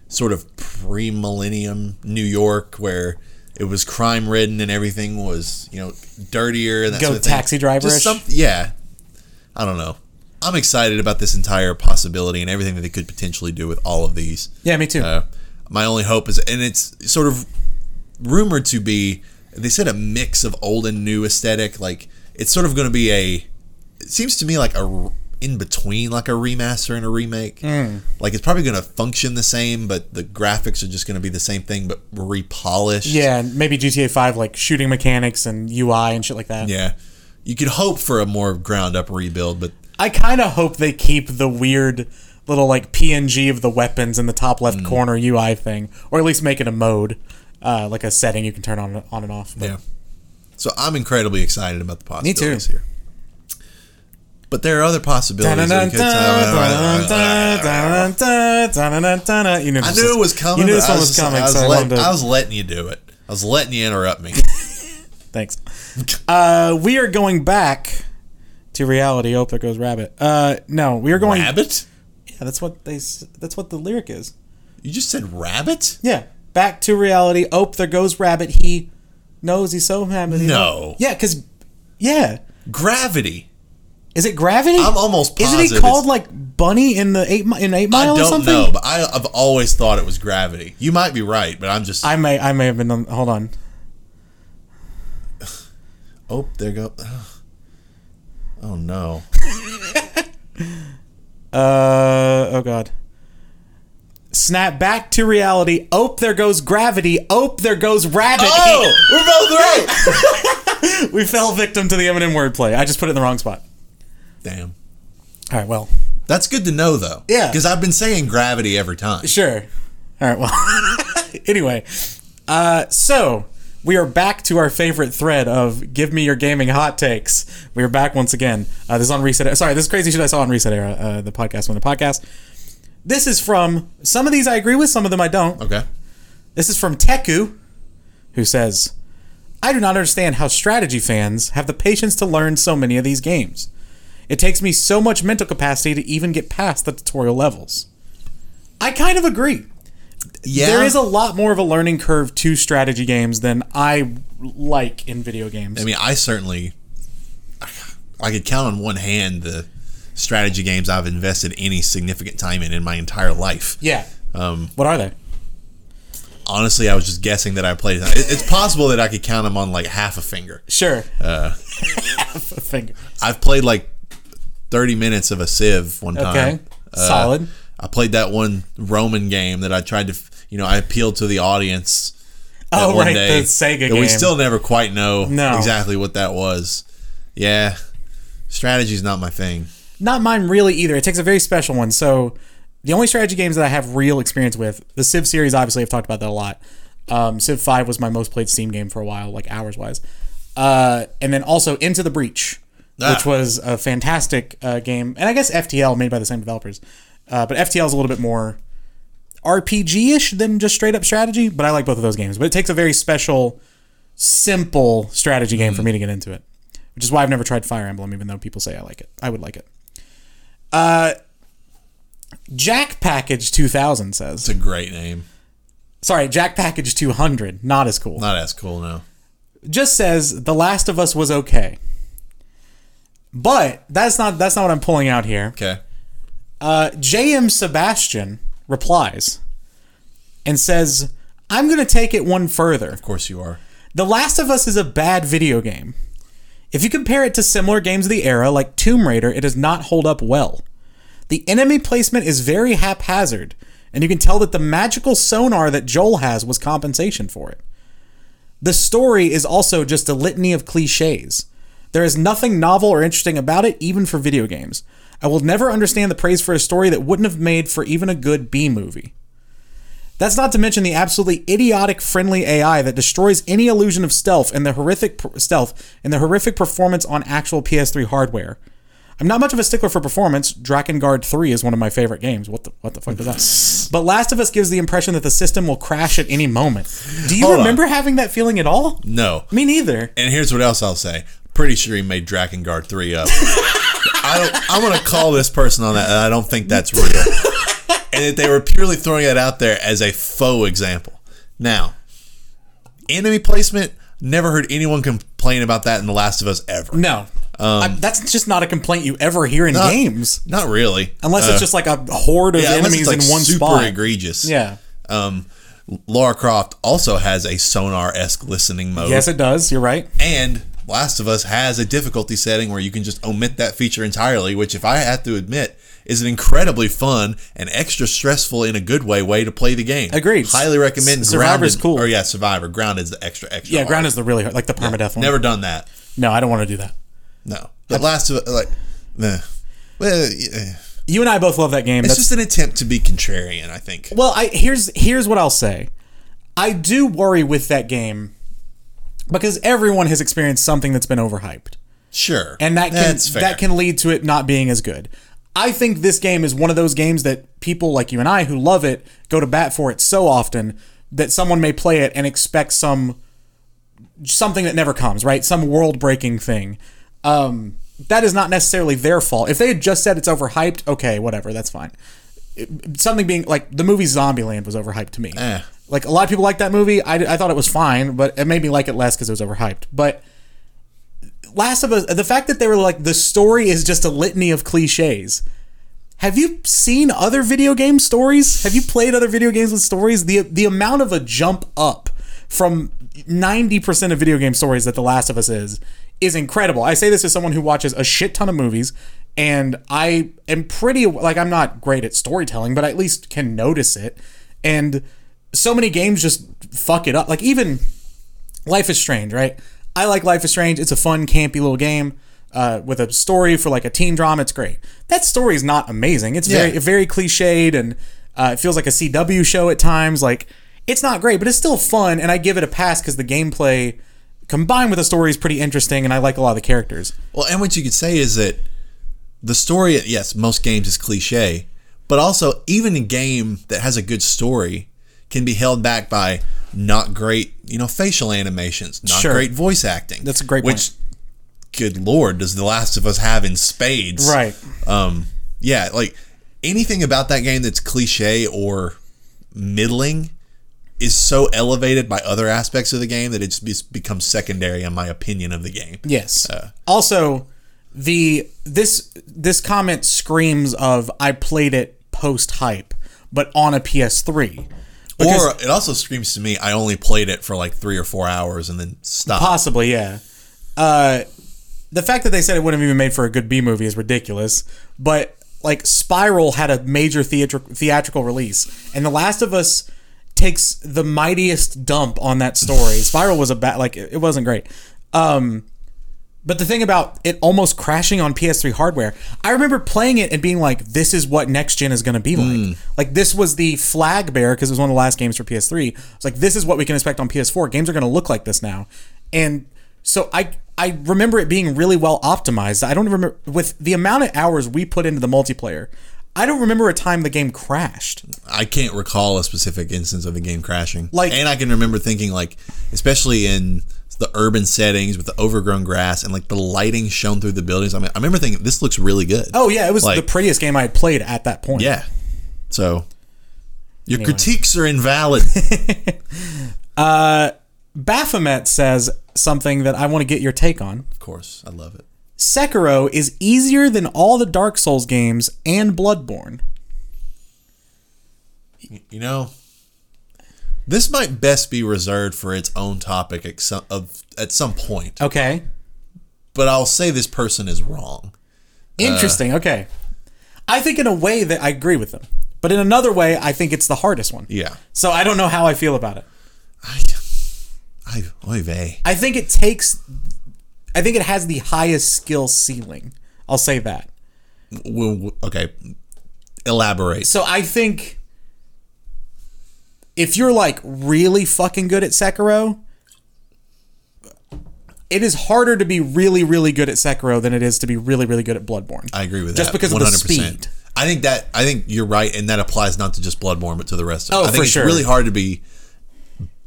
sort of pre-millennium New York, where it was crime-ridden and everything was you know dirtier and that Go sort of. Taxi? Just some, yeah. I don't know. I'm excited about this entire possibility and everything that they could potentially do with all of these. Yeah, me too. Uh, my only hope is, and it's sort of rumored to be, they said a mix of old and new aesthetic. Like it's sort of going to be a, it seems to me like a in between, like a remaster and a remake. Hmm. Like it's probably going to function the same, but the graphics are just going to be the same thing, but repolished. Yeah, maybe GTA 5 like shooting mechanics and UI and shit like that. yeah. You could hope for a more ground up rebuild, but I kind of hope they keep the weird little like PNG of the weapons in the top left Mm. corner UI thing, or at least make it a mode, uh, like a setting you can turn on on and off. But Yeah. So I'm incredibly excited about the too. possibilities here. But there are other possibilities. that we could talk- You knew I knew it was coming. You knew this one was, coming, I was, so I let- wanted to- I was letting you do it. I was letting you interrupt me. (laughs) Thanks. Uh, we are going back to reality. Oh, there goes rabbit. Uh, no, we are going. rabbit? Yeah, that's what they. That's what the lyric is. You just said rabbit? Yeah, back to reality. Oh, there goes rabbit. He knows he's so happy. No. Yeah, because yeah, Gravity. is it gravity? I'm almost Isn't he called it's- like Bunny in the eight in Eight I Mile or don't something? know, but I, I've always thought it was gravity. You might be right, but I'm just. I may I may have been. On, hold on. (sighs) oh, there go. Oh no. (laughs) Uh oh god. Snap back to reality. Oh, there goes gravity. Oh, there goes rabbit. Oh, we're both right. we fell victim to the Eminem wordplay. I just put it in the wrong spot. Damn. All right, well, That's good to know, though. Yeah. Because I've been saying gravity every time. sure. All right, well. (laughs) anyway, uh, so we are back to our favorite thread of give me your gaming hot takes. We are back once again. Uh, this is on Reset. Sorry, this is crazy shit I saw on Reset Era, uh, the podcast on the podcast. This is from some of these I agree with, some of them I don't. Okay. This is from Teku, who says, I do not understand how strategy fans have the patience to learn so many of these games. It takes me so much mental capacity to even get past the tutorial levels. I kind of agree. Yeah. There is a lot more of a learning curve to strategy games than I like in video games. I mean, I certainly, I could count on one hand the strategy games I've invested any significant time in in my entire life. yeah. Um, What are they? honestly, I was just guessing that I played. It's possible that I could count them on like half a finger. Sure. Uh, (laughs) a finger. I've played like thirty minutes of a Civ one time. Okay. Uh, Solid. I played that one Roman game that I tried to, you know, I appealed to the audience. Oh, one right, day the Sega that We still never quite know No. exactly what that was. Yeah, strategy's not my thing. Not mine really either. It takes a very special one. So the only strategy games that I have real experience with, the Civ series, obviously I've talked about that a lot. Um, Civ 5 was my most played Steam game for a while, like hours wise. Uh, and then also Into the Breach, Ah. which was a fantastic uh, game. And I guess FTL, made by the same developers. Uh, but FTL is a little bit more RPG ish than just straight up strategy. But I like both of those games. But it takes a very special, simple strategy game for me to get into it, which is why I've never tried Fire Emblem, even though people say I like it. I would like it. Uh, Jack Package 2000 says. It's a great name. Sorry, Jack Package 200. Not as cool. Not as cool, no. Just says The Last of Us was okay. But that's not that's not what I'm pulling out here. Okay. Uh, JM Sebastian replies and says, "I'm going to take it one further. Of course you are. The Last of Us is a bad video game. If you compare it to similar games of the era, like Tomb Raider, it does not hold up well. The enemy placement is very haphazard, and you can tell that the magical sonar that Joel has was compensation for it. The story is also just a litany of cliches. There is nothing novel or interesting about it, even for video games. I will never understand the praise for a story that wouldn't have made for even a good B movie. That's not to mention the absolutely idiotic friendly AI that destroys any illusion of stealth and the horrific stealth and the horrific performance on actual PS3 hardware. I'm not much of a stickler for performance. Drakengard 3 is one of my favorite games. What the what the fuck is that? (laughs) But Last of Us gives the impression that the system will crash at any moment. Do you Hold on. remember having that feeling at all? No. Me neither. And here's what else I'll say. Pretty sure he made Drakengard 3 up. (laughs) I don't, I'm going to call this person on that, and I don't think that's real. (laughs) and that they were purely throwing it out there as a faux example. Now, enemy placement, never heard anyone complain about that in The Last of Us ever. No. I- that's just not a complaint you ever hear in Not- games. Not really. Unless Uh, it's just like a horde of yeah, enemies like in one super spot. egregious. Yeah. Um, Lara Croft also has a sonar esque listening mode. Yes, it does. You're right. And Last of Us has a difficulty setting where you can just omit that feature entirely, which, if I have to admit, is an incredibly fun and extra stressful in a good way way to play the game. Agreed. Highly recommend. S- Survivor's Grounded- cool. Or yeah, Survivor. Ground is the extra extra. Yeah, ground is the really hard, like the permadeath one. Never done that. No, I don't want to do that. No. But Last of Us, like, eh. well, yeah. You and I both love that game. it's That's, just an attempt to be contrarian. I think. well, I here's here's what I'll say. I do worry with that game because everyone has experienced something that's been overhyped, Sure, and that can that can lead to it not being as good. I think this game is one of those games that people like you and I who love it go to bat for it so often that someone may play it and expect some something that never comes, right? Some world breaking thing. Um, that is not necessarily their fault. If they had just said it's overhyped, okay, whatever, that's fine. It- something being like the movie Zombieland was overhyped to me. Eh. Like a lot of people like that movie. I, I thought it was fine, but it made me like it less because it was overhyped. But Last of Us, the fact that they were like the story is just a litany of cliches. Have you seen other video game stories? Have you played other video games with stories? The the amount of a jump up from 90% of video game stories that The Last of Us is is incredible. I say this as someone who watches a shit ton of movies and I am pretty like I'm not great at storytelling, but I at least can notice it. And so many games just fuck it up. Like even Life is Strange, right? I like Life is Strange. It's a fun, campy little game uh, with a story for like a teen drama. It's great. That story is not amazing. It's very Yeah. very cliched and uh, it feels like a CW show at times. Like it's not great, but it's still fun, and I give it a pass because the gameplay combined with the story is pretty interesting, and I like a lot of the characters. Well, and what you could say is that the story, yes, most games is cliche, but also even a game that has a good story can be held back by not great, you know, facial animations, not Sure. great voice acting. That's a great Which, good lord, does The Last of Us have in spades? Right. Um. Yeah, like anything about that game that's cliche or middling is so elevated by other aspects of the game that it just becomes secondary in my opinion of the game. Yes. also, the this this comment screams of I played it post hype, but on a PS3. Because- or it also screams to me, I only played it for like three or four hours and then stopped. Possibly, yeah. Uh, the fact that they said it wouldn't have even made for a good B movie is ridiculous. But like Spiral had a major theatri- theatrical release, and The Last of Us takes the mightiest dump on that story. (laughs) Spiral was a bad like it it wasn't great. Um but the thing about it almost crashing on PS3 hardware, I remember playing it and being like, "This is what next gen is going to be like." Hmm. Like this was the flag bearer because it was one of the last games for PS3. It's like this is what we can expect on PS4. Games are going to look like this now, and so I I remember it being really well optimized. I don't remember with the amount of hours we put into the multiplayer. I don't remember a time the game crashed. I can't recall a specific instance of the game crashing. Like- and I can remember thinking like, especially in the urban settings with the overgrown grass and like the lighting shown through the buildings. I mean, I remember thinking this looks really good. Oh yeah, it was Like- the prettiest game I had played at that point. yeah. So your critiques are invalid. (laughs) Uh, Baphomet says something that I want to get your take on. of course, I love it. Sekiro is easier than all the Dark Souls games and Bloodborne. You know, this might best be reserved for its own topic at some, of, at some point. Okay. But I'll say this person is wrong. Uh, Interesting. okay. I think in a way that I agree with them. But in another way, I think it's the hardest one. Yeah. So I don't know how I feel about it. I, I, oy vey. I think it takes I think it has the highest skill ceiling. I'll say that. Well, okay. Elaborate. So I think if you're like really fucking good at Sekiro, it is harder to be really, really good at Sekiro than it is to be really, really good at Bloodborne. I agree with that. Just because of the speed. I think that I think you're right, and that applies not to just Bloodborne, but to the rest of it. Oh, I think for it's sure. really hard to be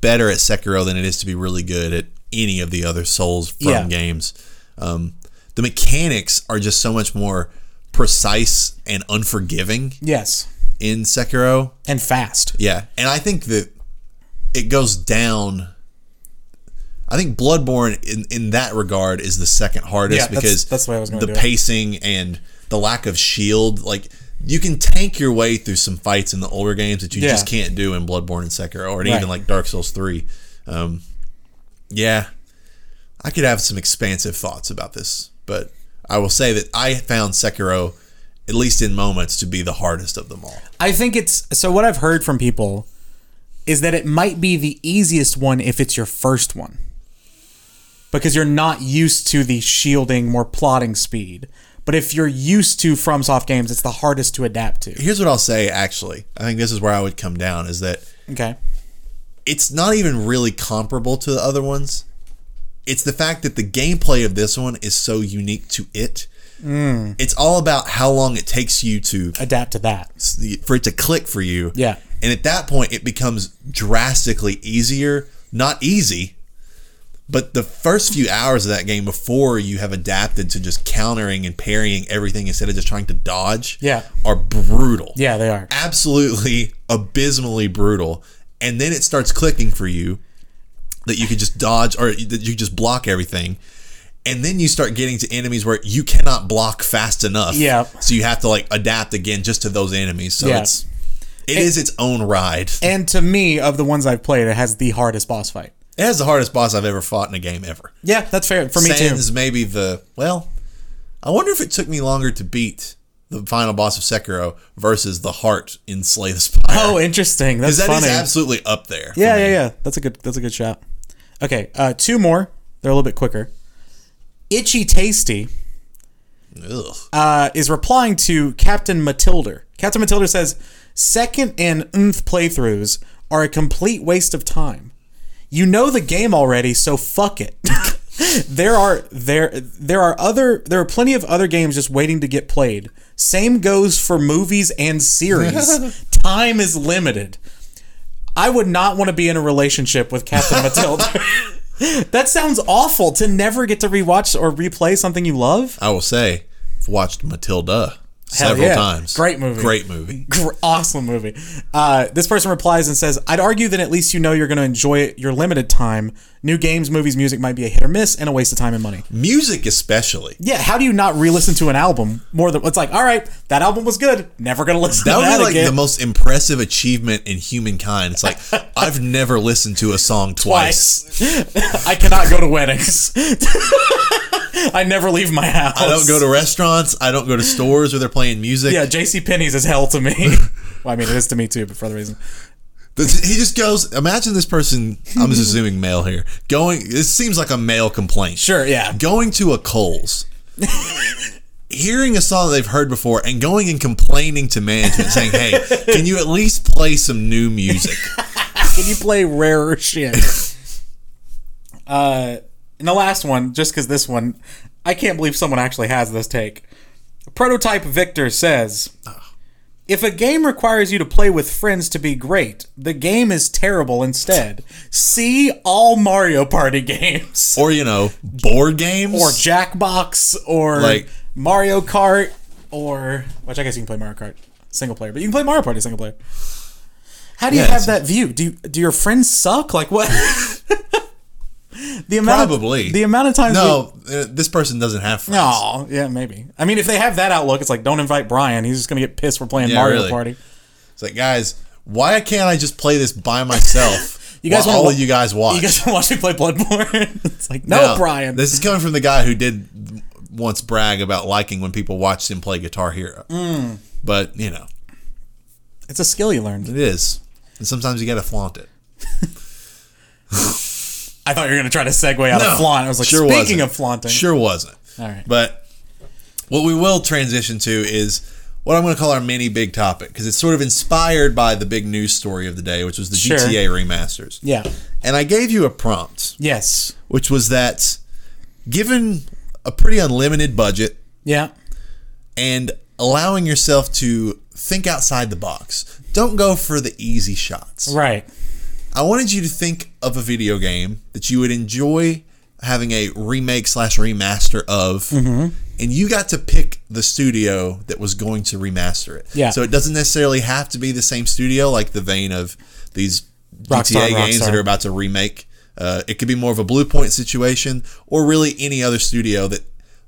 better at Sekiro than it is to be really good at any of the other Souls from Yeah. games. Um, the mechanics are just so much more precise and unforgiving Yes. In Sekiro. And fast. Yeah, and I think that it goes down. I think Bloodborne, in, in that regard, is the second hardest Yeah, because that's the I was the do it. pacing and the lack of shield. Like you can tank your way through some fights in the older games that you Yeah. just can't do in Bloodborne and Sekiro, or Right. even like Dark Souls Three. Um, yeah, I could have some expansive thoughts about this, but I will say that I found Sekiro, at least in moments, to be the hardest of them all. I think it's so what I've heard from people is that it might be the easiest one if it's your first one. Because you're not used to the shielding, more plotting speed. But if you're used to FromSoft games, it's the hardest to adapt to. Here's what I'll say. Actually, I think this is where I would come down: is that Okay. it's not even really comparable to the other ones. It's the fact that the gameplay of this one is so unique to it. Mm. It's all about how long it takes you to Adapt to that. for it to click for you. Yeah. And at that point, it becomes drastically easier. Not easy, but the first few hours of that game before you have adapted to just countering and parrying everything instead of just trying to dodge Yeah. are brutal Yeah, they are. absolutely abysmally brutal and then it starts clicking for you that you could just dodge or that you just block everything and then you start getting to enemies where you cannot block fast enough Yeah. so you have to like adapt again just to those enemies so Yeah. it's it is its own ride And to me, of the ones I've played, it has the hardest boss fight. it has the hardest boss i've ever fought in a game ever Yeah, that's fair. For me Sans too. maybe the well i wonder if it took me longer to beat the final boss of sekiro versus the heart in slay the spire Oh, interesting. That's that is funny. absolutely up there Yeah, me. yeah, yeah. That's a good. That's a good shot. Okay, uh, two more. They're a little bit quicker. Itchy Tasty uh, is replying to Captain Matilda. Captain Matilda says, second and nth playthroughs are a complete waste of time. You know the game already, so fuck it. (laughs) there are there there are other there are plenty of other games just waiting to get played. Same goes for movies and series. (laughs) time is limited. I would not want to be in a relationship with Captain Matilda. (laughs) that sounds awful to never get to rewatch or replay something you love. I will say, I've watched Matilda several yeah. times. Great movie. Great movie. Awesome movie. Uh, this person replies and says, "I'd argue that at least you know you're going to enjoy it your limited time. New games, movies, music might be a hit or miss and a waste of time and money. Music, especially. Yeah, how do you not re-listen to an album more than it's like? All right, that album was good. Never going to listen That to would that would be like again. the most impressive achievement in humankind. It's like (laughs) I've never listened to a song twice. Twice. (laughs) I cannot go to weddings. (laughs) (laughs) I never leave my house. I don't go to restaurants. I don't go to stores where they're playing music. Yeah, J.C. Penney's is hell to me. (laughs) well, I mean, it is to me too, but for other reason. He just goes. Imagine this person. I'm just assuming male here. Going. This seems like a male complaint. Sure, yeah. Going to a Kohl's, hearing a song they've heard before, and going and complaining to management, saying, "Hey, can you at least play some new music?" (laughs) Can you play rarer shit? uh, and the last one, just because this one, I can't believe someone actually has this take. Prototype Victor says, "If a game requires you to play with friends to be great, the game is terrible. Instead, see all Mario Party (laughs) games." Or you know, board games. or Jackbox or Like- Mario Kart or which I guess you can play Mario Kart single player, but you can play Mario Party single player. How do you Yeah, have that view? Do you, do your friends suck? Like what? (laughs) the amount Probably. of, the amount of times no, uh, this person doesn't have friends. no yeah maybe I mean if they have that outlook it's like don't invite Brian he's just gonna get pissed for playing Yeah, Mario really. Party It's like, guys, why can't I just play this by myself? (laughs) You guys while wanna all wa- of you guys watch. you guys (laughs) watch me play Bloodborne (laughs) it's like no Now, Brian This is coming from the guy who did once brag about liking when people watched him play Guitar Hero. Mm. But you know, it's a skill you learned it is, and sometimes you got to flaunt it. I thought you were gonna try to segue out No, of flaunt I was like sure speaking wasn't. of flaunting Sure wasn't. all right But what we will transition to is what I'm going to call our mini big topic because it's sort of inspired by the big news story of the day, which was the Sure. GTA remasters. yeah And I gave you a prompt, yes which was that given a pretty unlimited budget yeah and allowing yourself to think outside the box, don't go for the easy shots. right I wanted you to think of a video game that you would enjoy having a remake slash remaster of, Mm-hmm. and you got to pick the studio that was going to remaster it. Yeah. So it doesn't necessarily have to be the same studio, like the vein of these Rockstar, GTA games that are about to remake. Uh, it could be more of a Bluepoint situation, or really any other studio that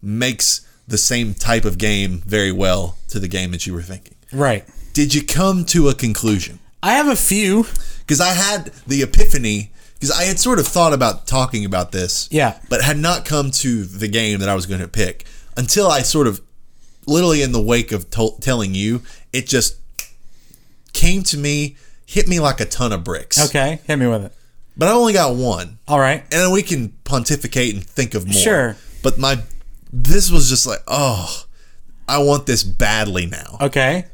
makes the same type of game very well to the game that you were thinking. right Did you come to a conclusion? I have a few because I had the epiphany because I had sort of thought about talking about this, Yeah. but had not come to the game that I was going to pick until I sort of, literally in the wake of to- telling you, it just came to me, hit me like a ton of bricks. okay hit me with it but I only got one, all right and then we can pontificate and think of more. Sure. but my this was just like, oh, I want this badly now okay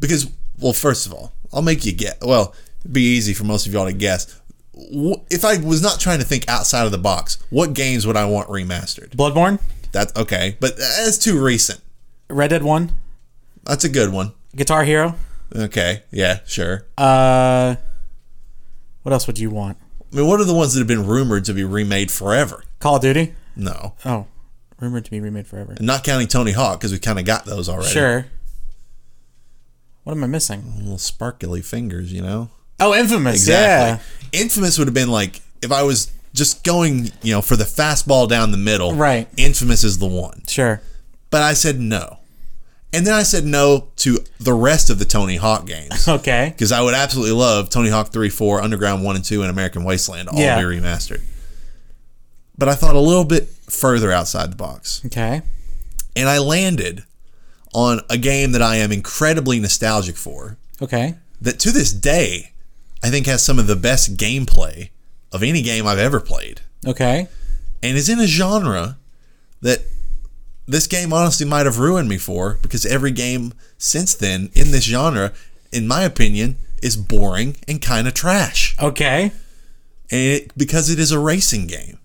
because well first of all i'll make you get well it'd be easy for most of y'all to guess. If i was not trying to think outside of the box what games would i want remastered? Bloodborne? That's okay but that's too recent. Red Dead 1 that's a good one. Guitar Hero? Okay yeah sure. Uh what else would you want? I mean what are the ones that have been rumored to be remade forever? Call of Duty? No. Oh rumored to be remade forever. And not counting tony hawk because we kind of got those already. Sure. What am I missing? Little sparkly fingers you know oh Infamous exactly infamous would have been like if i was just going you know for the fastball down the middle Right. infamous is the one sure But I said no. And then I said no to the rest of the Tony Hawk games. (laughs) okay Because I would absolutely love Tony Hawk 3, 4, Underground 1 and 2, and American Wasteland all Yeah. be remastered. But I thought a little bit further outside the box. okay And I landed on a game that I am incredibly nostalgic for, okay that to this day, I think has some of the best gameplay of any game I've ever played. okay and is in a genre that this game honestly might have ruined me for because every game since then in this genre, in my opinion, is boring and kind of trash. okay And it, because it is a racing game.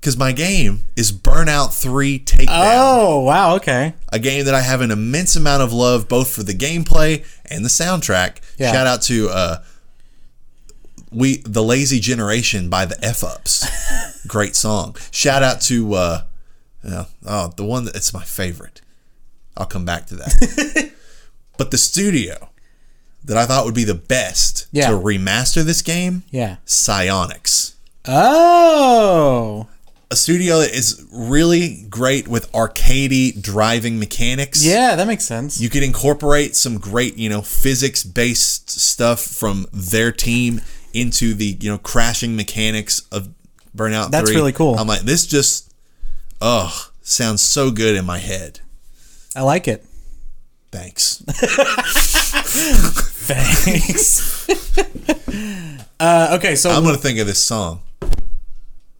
Because my game is Burnout 3 Takedown, oh wow okay a game that I have an immense amount of love both for the gameplay and the soundtrack. Yeah. Shout out to uh, we the Lazy Generation by the F Ups. (laughs) Great song. Shout out to uh, uh, oh the one that it's my favorite. I'll come back to that. (laughs) but the studio that I thought would be the best Yeah. to remaster this game, yeah Psyonix. oh A studio that is really great with arcadey driving mechanics. yeah that makes sense You could incorporate some great, you know, physics based stuff from their team into the, you know, crashing mechanics of Burnout That's 3. really cool. I'm like, this just, oh, sounds so good in my head. I like it Thanks. (laughs) Thanks. (laughs) uh, okay, so I'm gonna think of this song.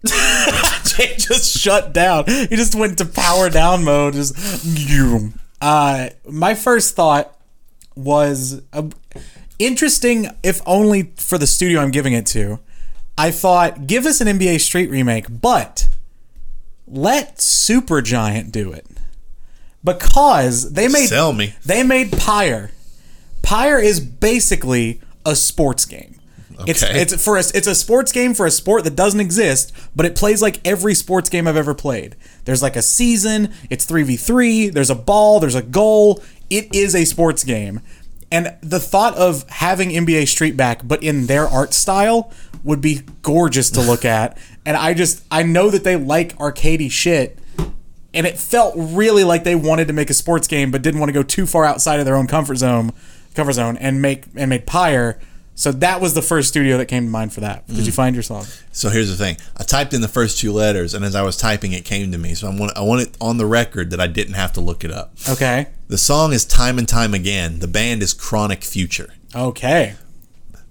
(laughs) Jay just shut down. He just went to power down mode. Just uh, my first thought was uh, interesting, if only for the studio I'm giving it to. I thought, give us an NBA Street remake, but let Supergiant do it because they made Sell me. they made Pyre. Pyre is basically a sports game. It's Okay. it's for a, it's a sports game for a sport that doesn't exist, but it plays like every sports game I've ever played. There's like a season, it's 3v3, there's a ball, there's a goal. It is a sports game. And the thought of having NBA Street back but in their art style would be gorgeous to look (laughs) at. And I just I know that they like arcadey shit and it felt really like they wanted to make a sports game but didn't want to go too far outside of their own comfort zone comfort zone and make and made Pyre. So that was the first studio that came to mind for that. Did you mm. find your song? So here's the thing. I typed in the first two letters, and as I was typing, it came to me. So I want I want it on the record that I didn't have to look it up. Okay. The song is "Time and Time Again." The band is Chronic Future. Okay.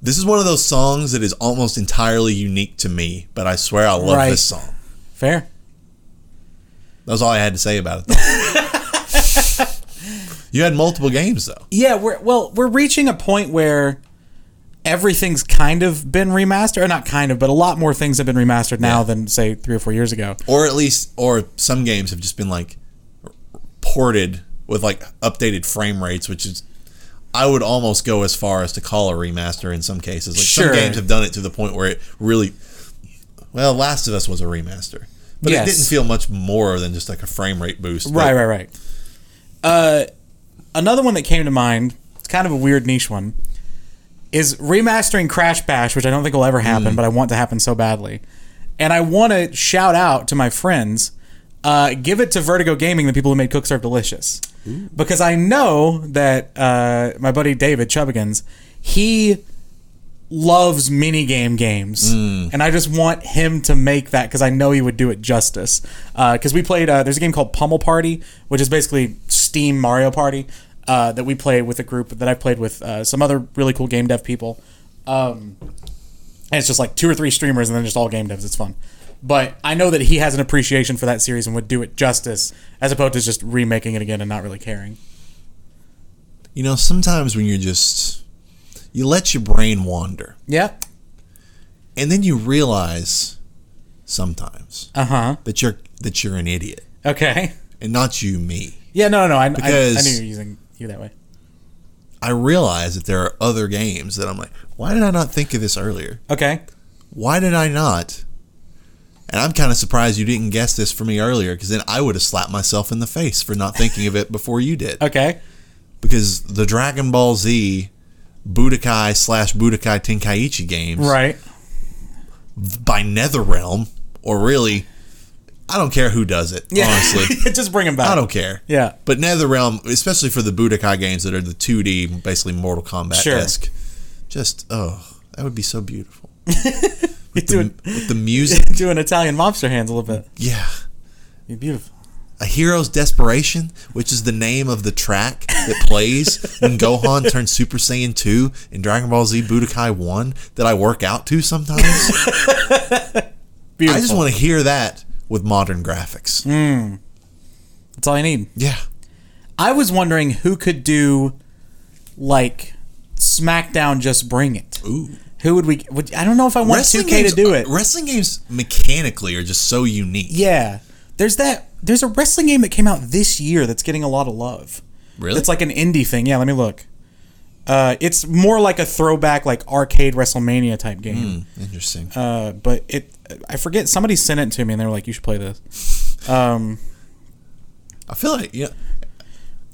This is one of those songs that is almost entirely unique to me, but I swear I love Right. this song. Fair. That was all I had to say about it. (laughs) You had multiple games though. Yeah, we're well, we're reaching a point where everything's kind of been remastered, or not kind of, but a lot more things have been remastered now Yeah. than say three or four years ago. or at least or some games have just been like ported with like updated frame rates which is i would almost go as far as to call a remaster in some cases like Sure. some games have done it to the point where it really well last of us was a remaster but Yes. it didn't feel much more than just like a frame rate boost Right, right, right. Uh, another one that came to mind, it's kind of a weird niche one, is remastering Crash Bash, which I don't think will ever happen, but I want to happen so badly. And I want to shout out to my friends, uh, give it to Vertigo Gaming, the people who made Cook Serve Delicious. Because I know that uh, my buddy David Chubbigans, he loves minigame games, and I just want him to make that because I know he would do it justice. Because we played, uh, there's a game called Pummel Party, which is basically Steam Mario Party uh, that we play with a group that I've played with uh, some other really cool game dev people. Um, and it's just like two or three streamers and then just all game devs. It's fun. But I know that he has an appreciation for that series and would do it justice as opposed to just remaking it again and not really caring. you know sometimes when you're just you let your brain wander Yeah. and then you realize sometimes Uh huh. that you're that you're an idiot Okay. and not you me Yeah, no, no, no. I, I, I knew you were using you that way. I realize that there are other games that I'm like, why did I not think of this earlier? Okay. Why did I not? And I'm kind of surprised you didn't guess this for me earlier because then I would have slapped myself in the face for not thinking of it (laughs) before you did. Okay. Because the Dragon Ball Z Budokai slash Budokai Tenkaichi games Right. by NetherRealm, or really, I don't care who does it, Yeah. honestly. (laughs) just bring them back. I don't care. Yeah. But NetherRealm, especially for the Budokai games that are the 2D, basically Mortal Kombat esque, just oh, that would be so beautiful. (laughs) You doing With the music, (laughs) doing Italian mobster hands a little bit. yeah. Be beautiful. A Hero's Desperation, which is the name of the track that plays when Gohan turns Super Saiyan 2 in Dragon Ball Z Budokai 1 that I work out to sometimes. Beautiful. I just want to hear that with modern graphics. That's all I need. Yeah. I was wondering who could do like SmackDown Just Bring It. Ooh. Who would we? Would, I don't know if I want 2K games, to do it. Wrestling games mechanically are just so unique. Yeah, there's that. There's a wrestling game that came out this year that's getting a lot of love. Really? It's like an indie thing. Yeah, let me look. Uh, it's more like a throwback, like arcade WrestleMania type game. Interesting. Uh, but it, I forget. Somebody sent it to me, and they were like, "You should play this." Um, I feel like you know,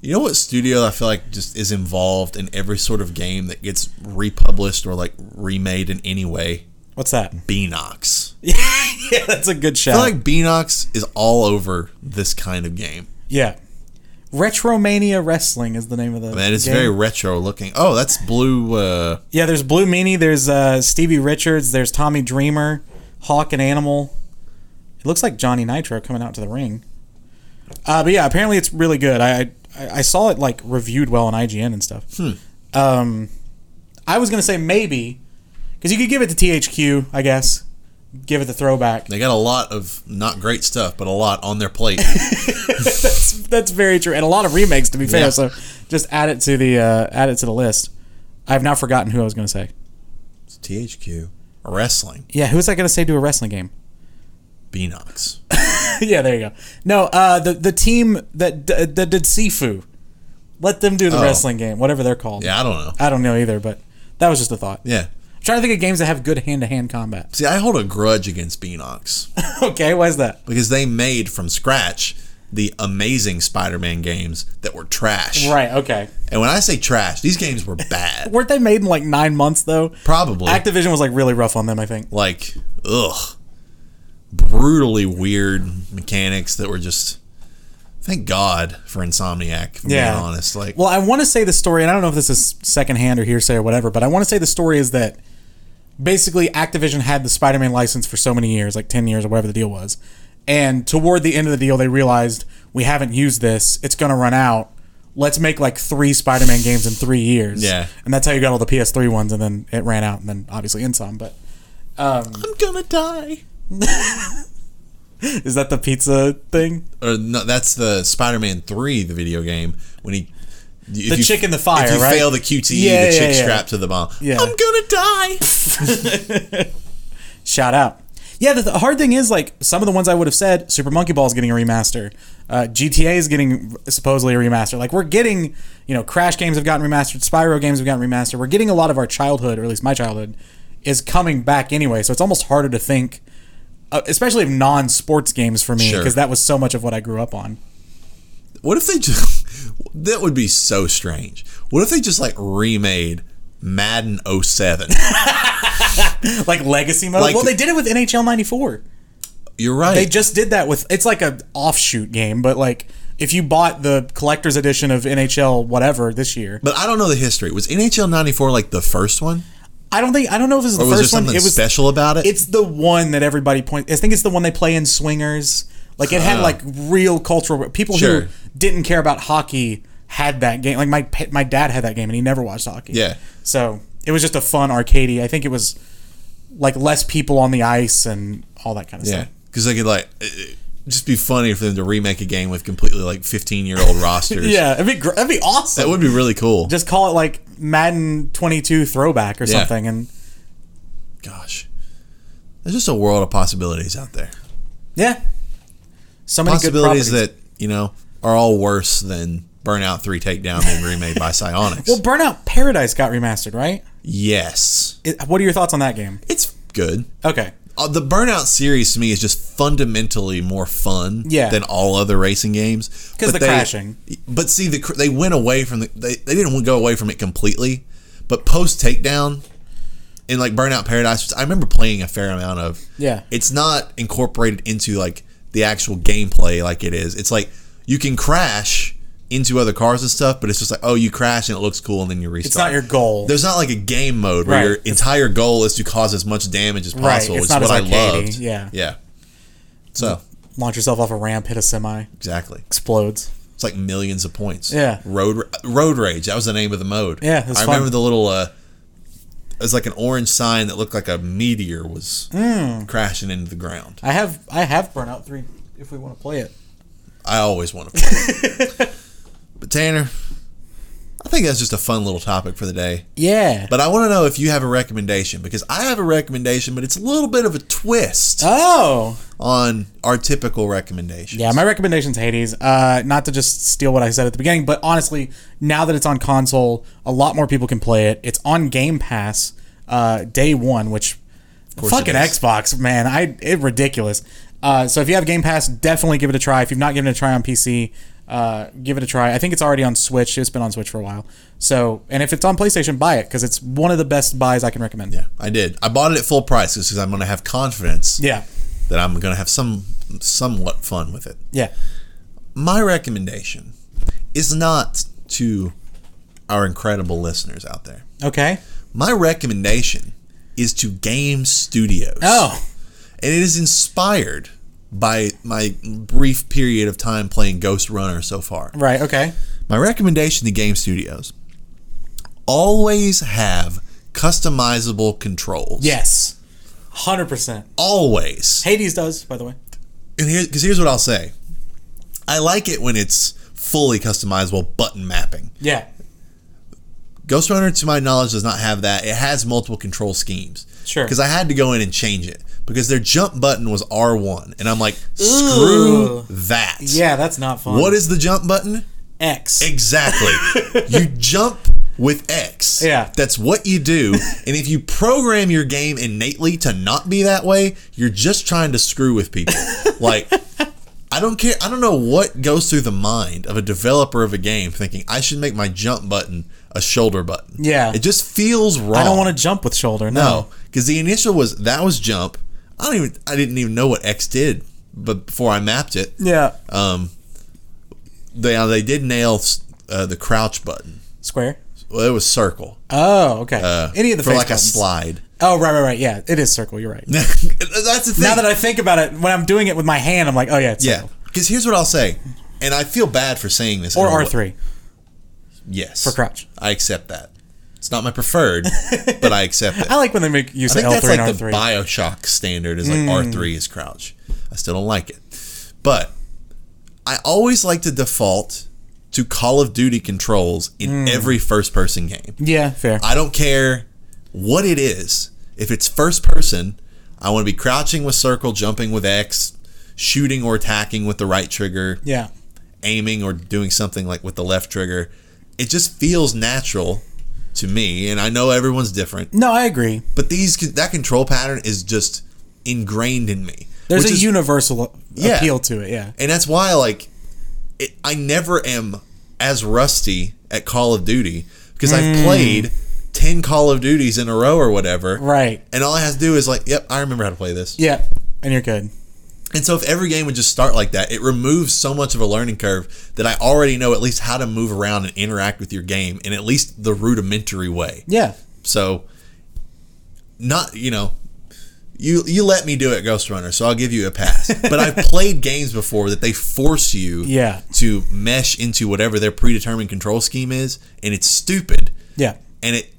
you know what studio I feel like just is involved in every sort of game that gets republished or like remade in any way. what's that? Beenox. (laughs) yeah, that's a good shout. I feel like Beenox is all over this kind of game. yeah, Retromania Wrestling is the name of the. Man, it's game. very retro looking. Oh, that's blue. Uh, Yeah, there's Blue Meanie, there's uh, Stevie Richards, there's Tommy Dreamer, Hawk and Animal. It looks like Johnny Nitro coming out to the ring. Uh, but yeah, apparently it's really good. I, I I, saw it like reviewed well on IGN and stuff. Hmm. Um, I was gonna say maybe because you could give it to THQ, I guess. Give it the throwback. They got a lot of not great stuff, but a lot on their plate. (laughs) that's that's very true, and a lot of remakes to be fair. Yeah. So just add it to the uh, add it to the list. I've now forgotten who I was gonna say. It's THQ wrestling Yeah, who's that gonna say to a wrestling game? Beenox. (laughs) yeah, there you go. No, uh, the the team that d- that did Sifu. Let them do the Oh. wrestling game, whatever they're called. Yeah, I don't know. I don't know either, but that was just a thought. Yeah. I'm trying to think of games that have good hand to hand combat. See, I hold a grudge against Beenox (laughs) okay, why is that? because they made from scratch the amazing Spider-Man games that were trash. Right. Okay. And when I say trash, these games were bad. Weren't they made in like nine months though? Probably Activision was like really rough on them. I think. like ugh, brutally weird mechanics that were just. Thank God for Insomniac. For Yeah. being honest, like Well, I want to say the story, and I don't know if this is secondhand or hearsay or whatever, but I want to say the story is that basically Activision had the Spider-Man license for so many years, like ten years or whatever the deal was, and toward the end of the deal, they realized we haven't used this; it's going to run out. Let's make like three Spider-Man games in three years. Yeah. and that's how you got all the PS3 ones, and then it ran out, and then obviously Insom. But um, I'm gonna die. (laughs) is that the pizza thing? Or no, that's the Spider-Man Three, the video game when he. If The chick in the fire, If you right? fail the QTE, Yeah, the yeah, chick yeah. strapped to the bomb. Yeah. I'm gonna die. (laughs) (laughs) Shout out. Yeah, the, the hard thing is like some of the ones I would have said, Super Monkey Ball is getting a remaster. Uh, GTA is getting supposedly a remaster. Like we're getting, you know, Crash games have gotten remastered, Spyro games have gotten remastered. We're getting a lot of our childhood, or at least my childhood, is coming back anyway. So it's almost harder to think, uh, especially of non-sports games for me, Sure. because that was so much of what I grew up on. What if they just? (laughs) That would be so strange. What if they just like remade Madden 07? (laughs) Like legacy mode. Like- well, they did it with NHL '94. You're right. They just did that with. It's like a offshoot game, but like if you bought the collector's edition of NHL whatever this year, but I don't know the history. Was NHL '94 like the first one, I don't think I don't know if this is the or was first one. It was special about it? it's the one that everybody points. I think it's the one they play in Swingers. Like it had Huh. like real cultural people Sure. who didn't care about hockey had that game. Like my my dad had that game and he never watched hockey. Yeah. So it was just a fun arcadey. I think it was like less people on the ice and all that kind of yeah, stuff. because they could like it- just be funny for them to remake a game with completely like 15 year old (laughs) rosters. Yeah, it'd be gr- that'd be awesome. that would be really cool. just call it like Madden 22 throwback or Yeah. something and Gosh, there's just a world of possibilities out there. yeah. So many Possibilities that you know are all worse than Burnout Three Takedown being remade by Psyonix. Well, Burnout Paradise got remastered, right? yes, It, what are your thoughts on that game? it's good. Okay. Uh, the Burnout series to me is just fundamentally more fun Yeah. than all other racing games because the they- crashing. But see, the they went away from the they, they didn't go away from it completely, but post takedown in like Burnout Paradise, I remember playing a fair amount of. Yeah. it's not incorporated into like the actual gameplay like it is. It's like you can crash into other cars and stuff, but it's just like oh, you crash and it looks cool, and then you restart. It's not your goal. There's not like a game mode where Right. your entire goal is to cause as much damage as possible, It's which is what I loved. yeah. Yeah. So Launch yourself off a ramp, hit a semi, exactly, explodes. it's like millions of points. Yeah. Road Road Rage. That was the name of the mode. Yeah, I fun. remember the little. uh It was like an orange sign that looked like a meteor was Hmm. crashing into the ground. I have I have Burnout 3 if we want to play it. I always want to play. it. (laughs) but Tanner, I think that's just a fun little topic for the day. Yeah. But I want to know if you have a recommendation because I have a recommendation, but it's a little bit of a twist oh. on our typical recommendations. Yeah, my recommendation's Hades. Uh, not to just steal what I said at the beginning, but honestly, now that it's on console, a lot more people can play it. It's on Game Pass uh, day one, which fucking. Xbox, man, I it ridiculous. Uh, so if you have Game Pass, definitely give it a try. If you've not given it a try on PC, uh, give it a try. I think it's already on Switch. It's been on Switch for a while. So, and if it's on PlayStation, buy it because it's one of the best buys I can recommend. Yeah, I did. I bought it at full price because I'm going to have confidence Yeah. that I'm going to have some somewhat fun with it. Yeah. My recommendation is not to our incredible listeners out there. Okay. My recommendation is to Game Studios. Oh. And it is inspired by my brief period of time playing Ghostrunner so far. Right. Okay. My recommendation to game studios always have customizable controls. Yes. 100%. Always. Hades does, by the way. And here, because here's what I'll say I like it when it's fully customizable button mapping. Yeah. Ghostrunner, to my knowledge, does not have that. It has multiple control schemes. Sure. Because I had to go in and change it because their jump button was R1. And I'm like, screw Ugh. that. Yeah, that's not fun. What is the jump button? X? Exactly. (laughs) you jump with X. Yeah. That's what you do. And if you program your game innately to not be that way, you're just trying to screw with people. (laughs) like, I don't care. I don't know what goes through the mind of a developer of a game thinking I should make my jump button a shoulder button. Yeah. It just feels wrong. I don't want to jump with shoulder. No. No, because the initial was that was jump. I don't even. I didn't even know what X did, but before I mapped it, Yeah. um, they uh, they did nail uh, the crouch button. Square. Well, it was circle. Oh, okay. Uh, Any of the for like a slide. Oh, right, right, right. Yeah, it is circle. You're right. (laughs) That's the thing. now that I think about it, when I'm doing it with my hand, I'm like, oh yeah, it's yeah, because here's what I'll say, and I feel bad for saying this. Or in a way- R three Yes, for crouch. I accept that. It's not my preferred, but I accept (laughs) it. I like when they make use I of think L that's three like and R three. Bioshock standard is like Mm. R three is crouch. I still don't like it, but I always like to default to Call of Duty controls in Mm. every first person game. yeah, fair. I don't care what it is. If it's first person, I want to be crouching with circle, jumping with X, shooting or attacking with the right trigger, yeah. aiming or doing something like with the left trigger. It just feels natural to me, and I know everyone's different. No, I agree. But these that control pattern is just ingrained in me. There's a is- universal Yeah. appeal to it. Yeah. and that's why like it, I never am as rusty at Call of Duty because Hmm. I've played 10 Call of Duties in a row or whatever. Right. And all I have to do is like, yep, I remember how to play this. Yeah. And you're good. And so if every game would just start like that, it removes so much of a learning curve that I already know at least how to move around and interact with your game in at least the rudimentary way. Yeah. So, not you know, you you let me do it, Ghostrunner, so I'll give you a pass. (laughs) but I've played games before that they force you Yeah. to mesh into whatever their predetermined control scheme is, and it's stupid, Yeah. and it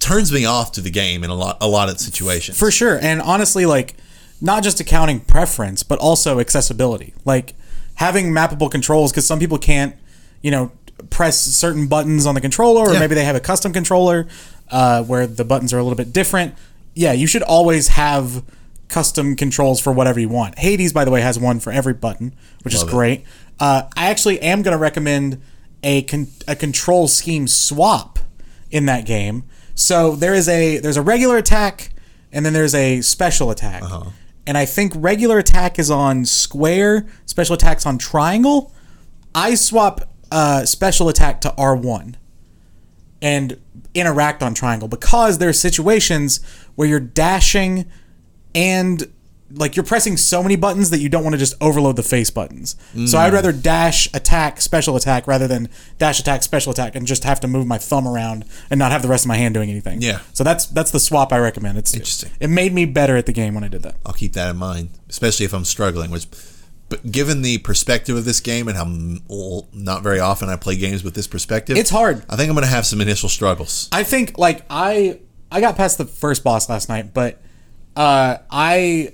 turns me off to the game in a lot a lot of situations. For sure. And honestly, like, not just accounting preference, but also accessibility. Like, having mappable controls, because some people can't, you know, press certain buttons on the controller, or Yeah. maybe they have a custom controller uh, where the buttons are a little bit different. Yeah, you should always have custom controls for whatever you want. Hades, by the way, has one for every button, which Love is great. Uh, I actually am going to recommend a con- a control scheme swap in that game. So there is a there's a regular attack and then there's a special attack. Uh-huh. And I think regular attack is on square, special attack's on triangle. I swap uh, special attack to R1 and interact on triangle because there are situations where you're dashing and like you're pressing so many buttons that you don't want to just overload the face buttons. So Mm. I'd rather dash attack special attack rather than dash attack special attack and just have to move my thumb around and not have the rest of my hand doing anything. Yeah. So that's that's the swap I recommend. It's Interesting. It made me better at the game when I did that. I'll keep that in mind, especially if I'm struggling. Which, but given the perspective of this game and how well, not very often I play games with this perspective, It's hard. I think I'm going to have some initial struggles. I think like I I got past the first boss last night, but uh I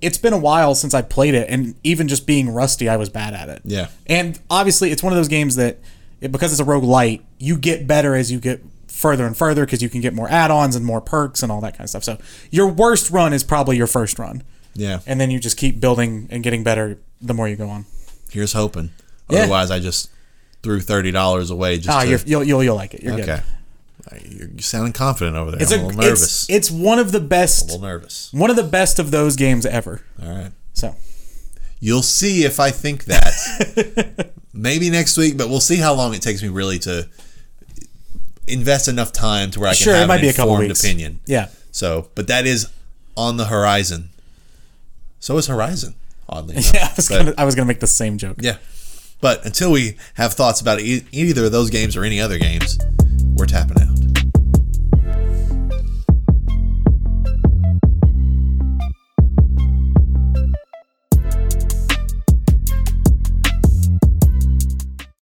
it's been a while since I played it and even just being rusty I was bad at it. Yeah. And obviously it's one of those games that it, because it's a roguelite, you get better as you get further and further because you can get more add-ons and more perks and all that kind of stuff. So your worst run is probably your first run. Yeah, And then you just keep building and getting better the more you go on. here's hoping. Yeah. Otherwise, I just threw thirty dollars away just Ah, to. you'll, you'll you'll like it. You're okay, good. You're, sounding confident over there. It's I'm a, a little nervous. it's it's one of the best a little nervous. one of the best of those games ever. All right. So You'll see if I think that. (laughs) Maybe next week, but we'll see how long it takes me really to invest enough time to where I can Sure, it have might an be a couple weeks. opinion. yeah. So, but that is on the horizon. So is Horizon, oddly (laughs) enough. Yeah, I was But- gonna I was gonna make the same joke. yeah. But until we have thoughts about either of those games or any other games, we're tapping out.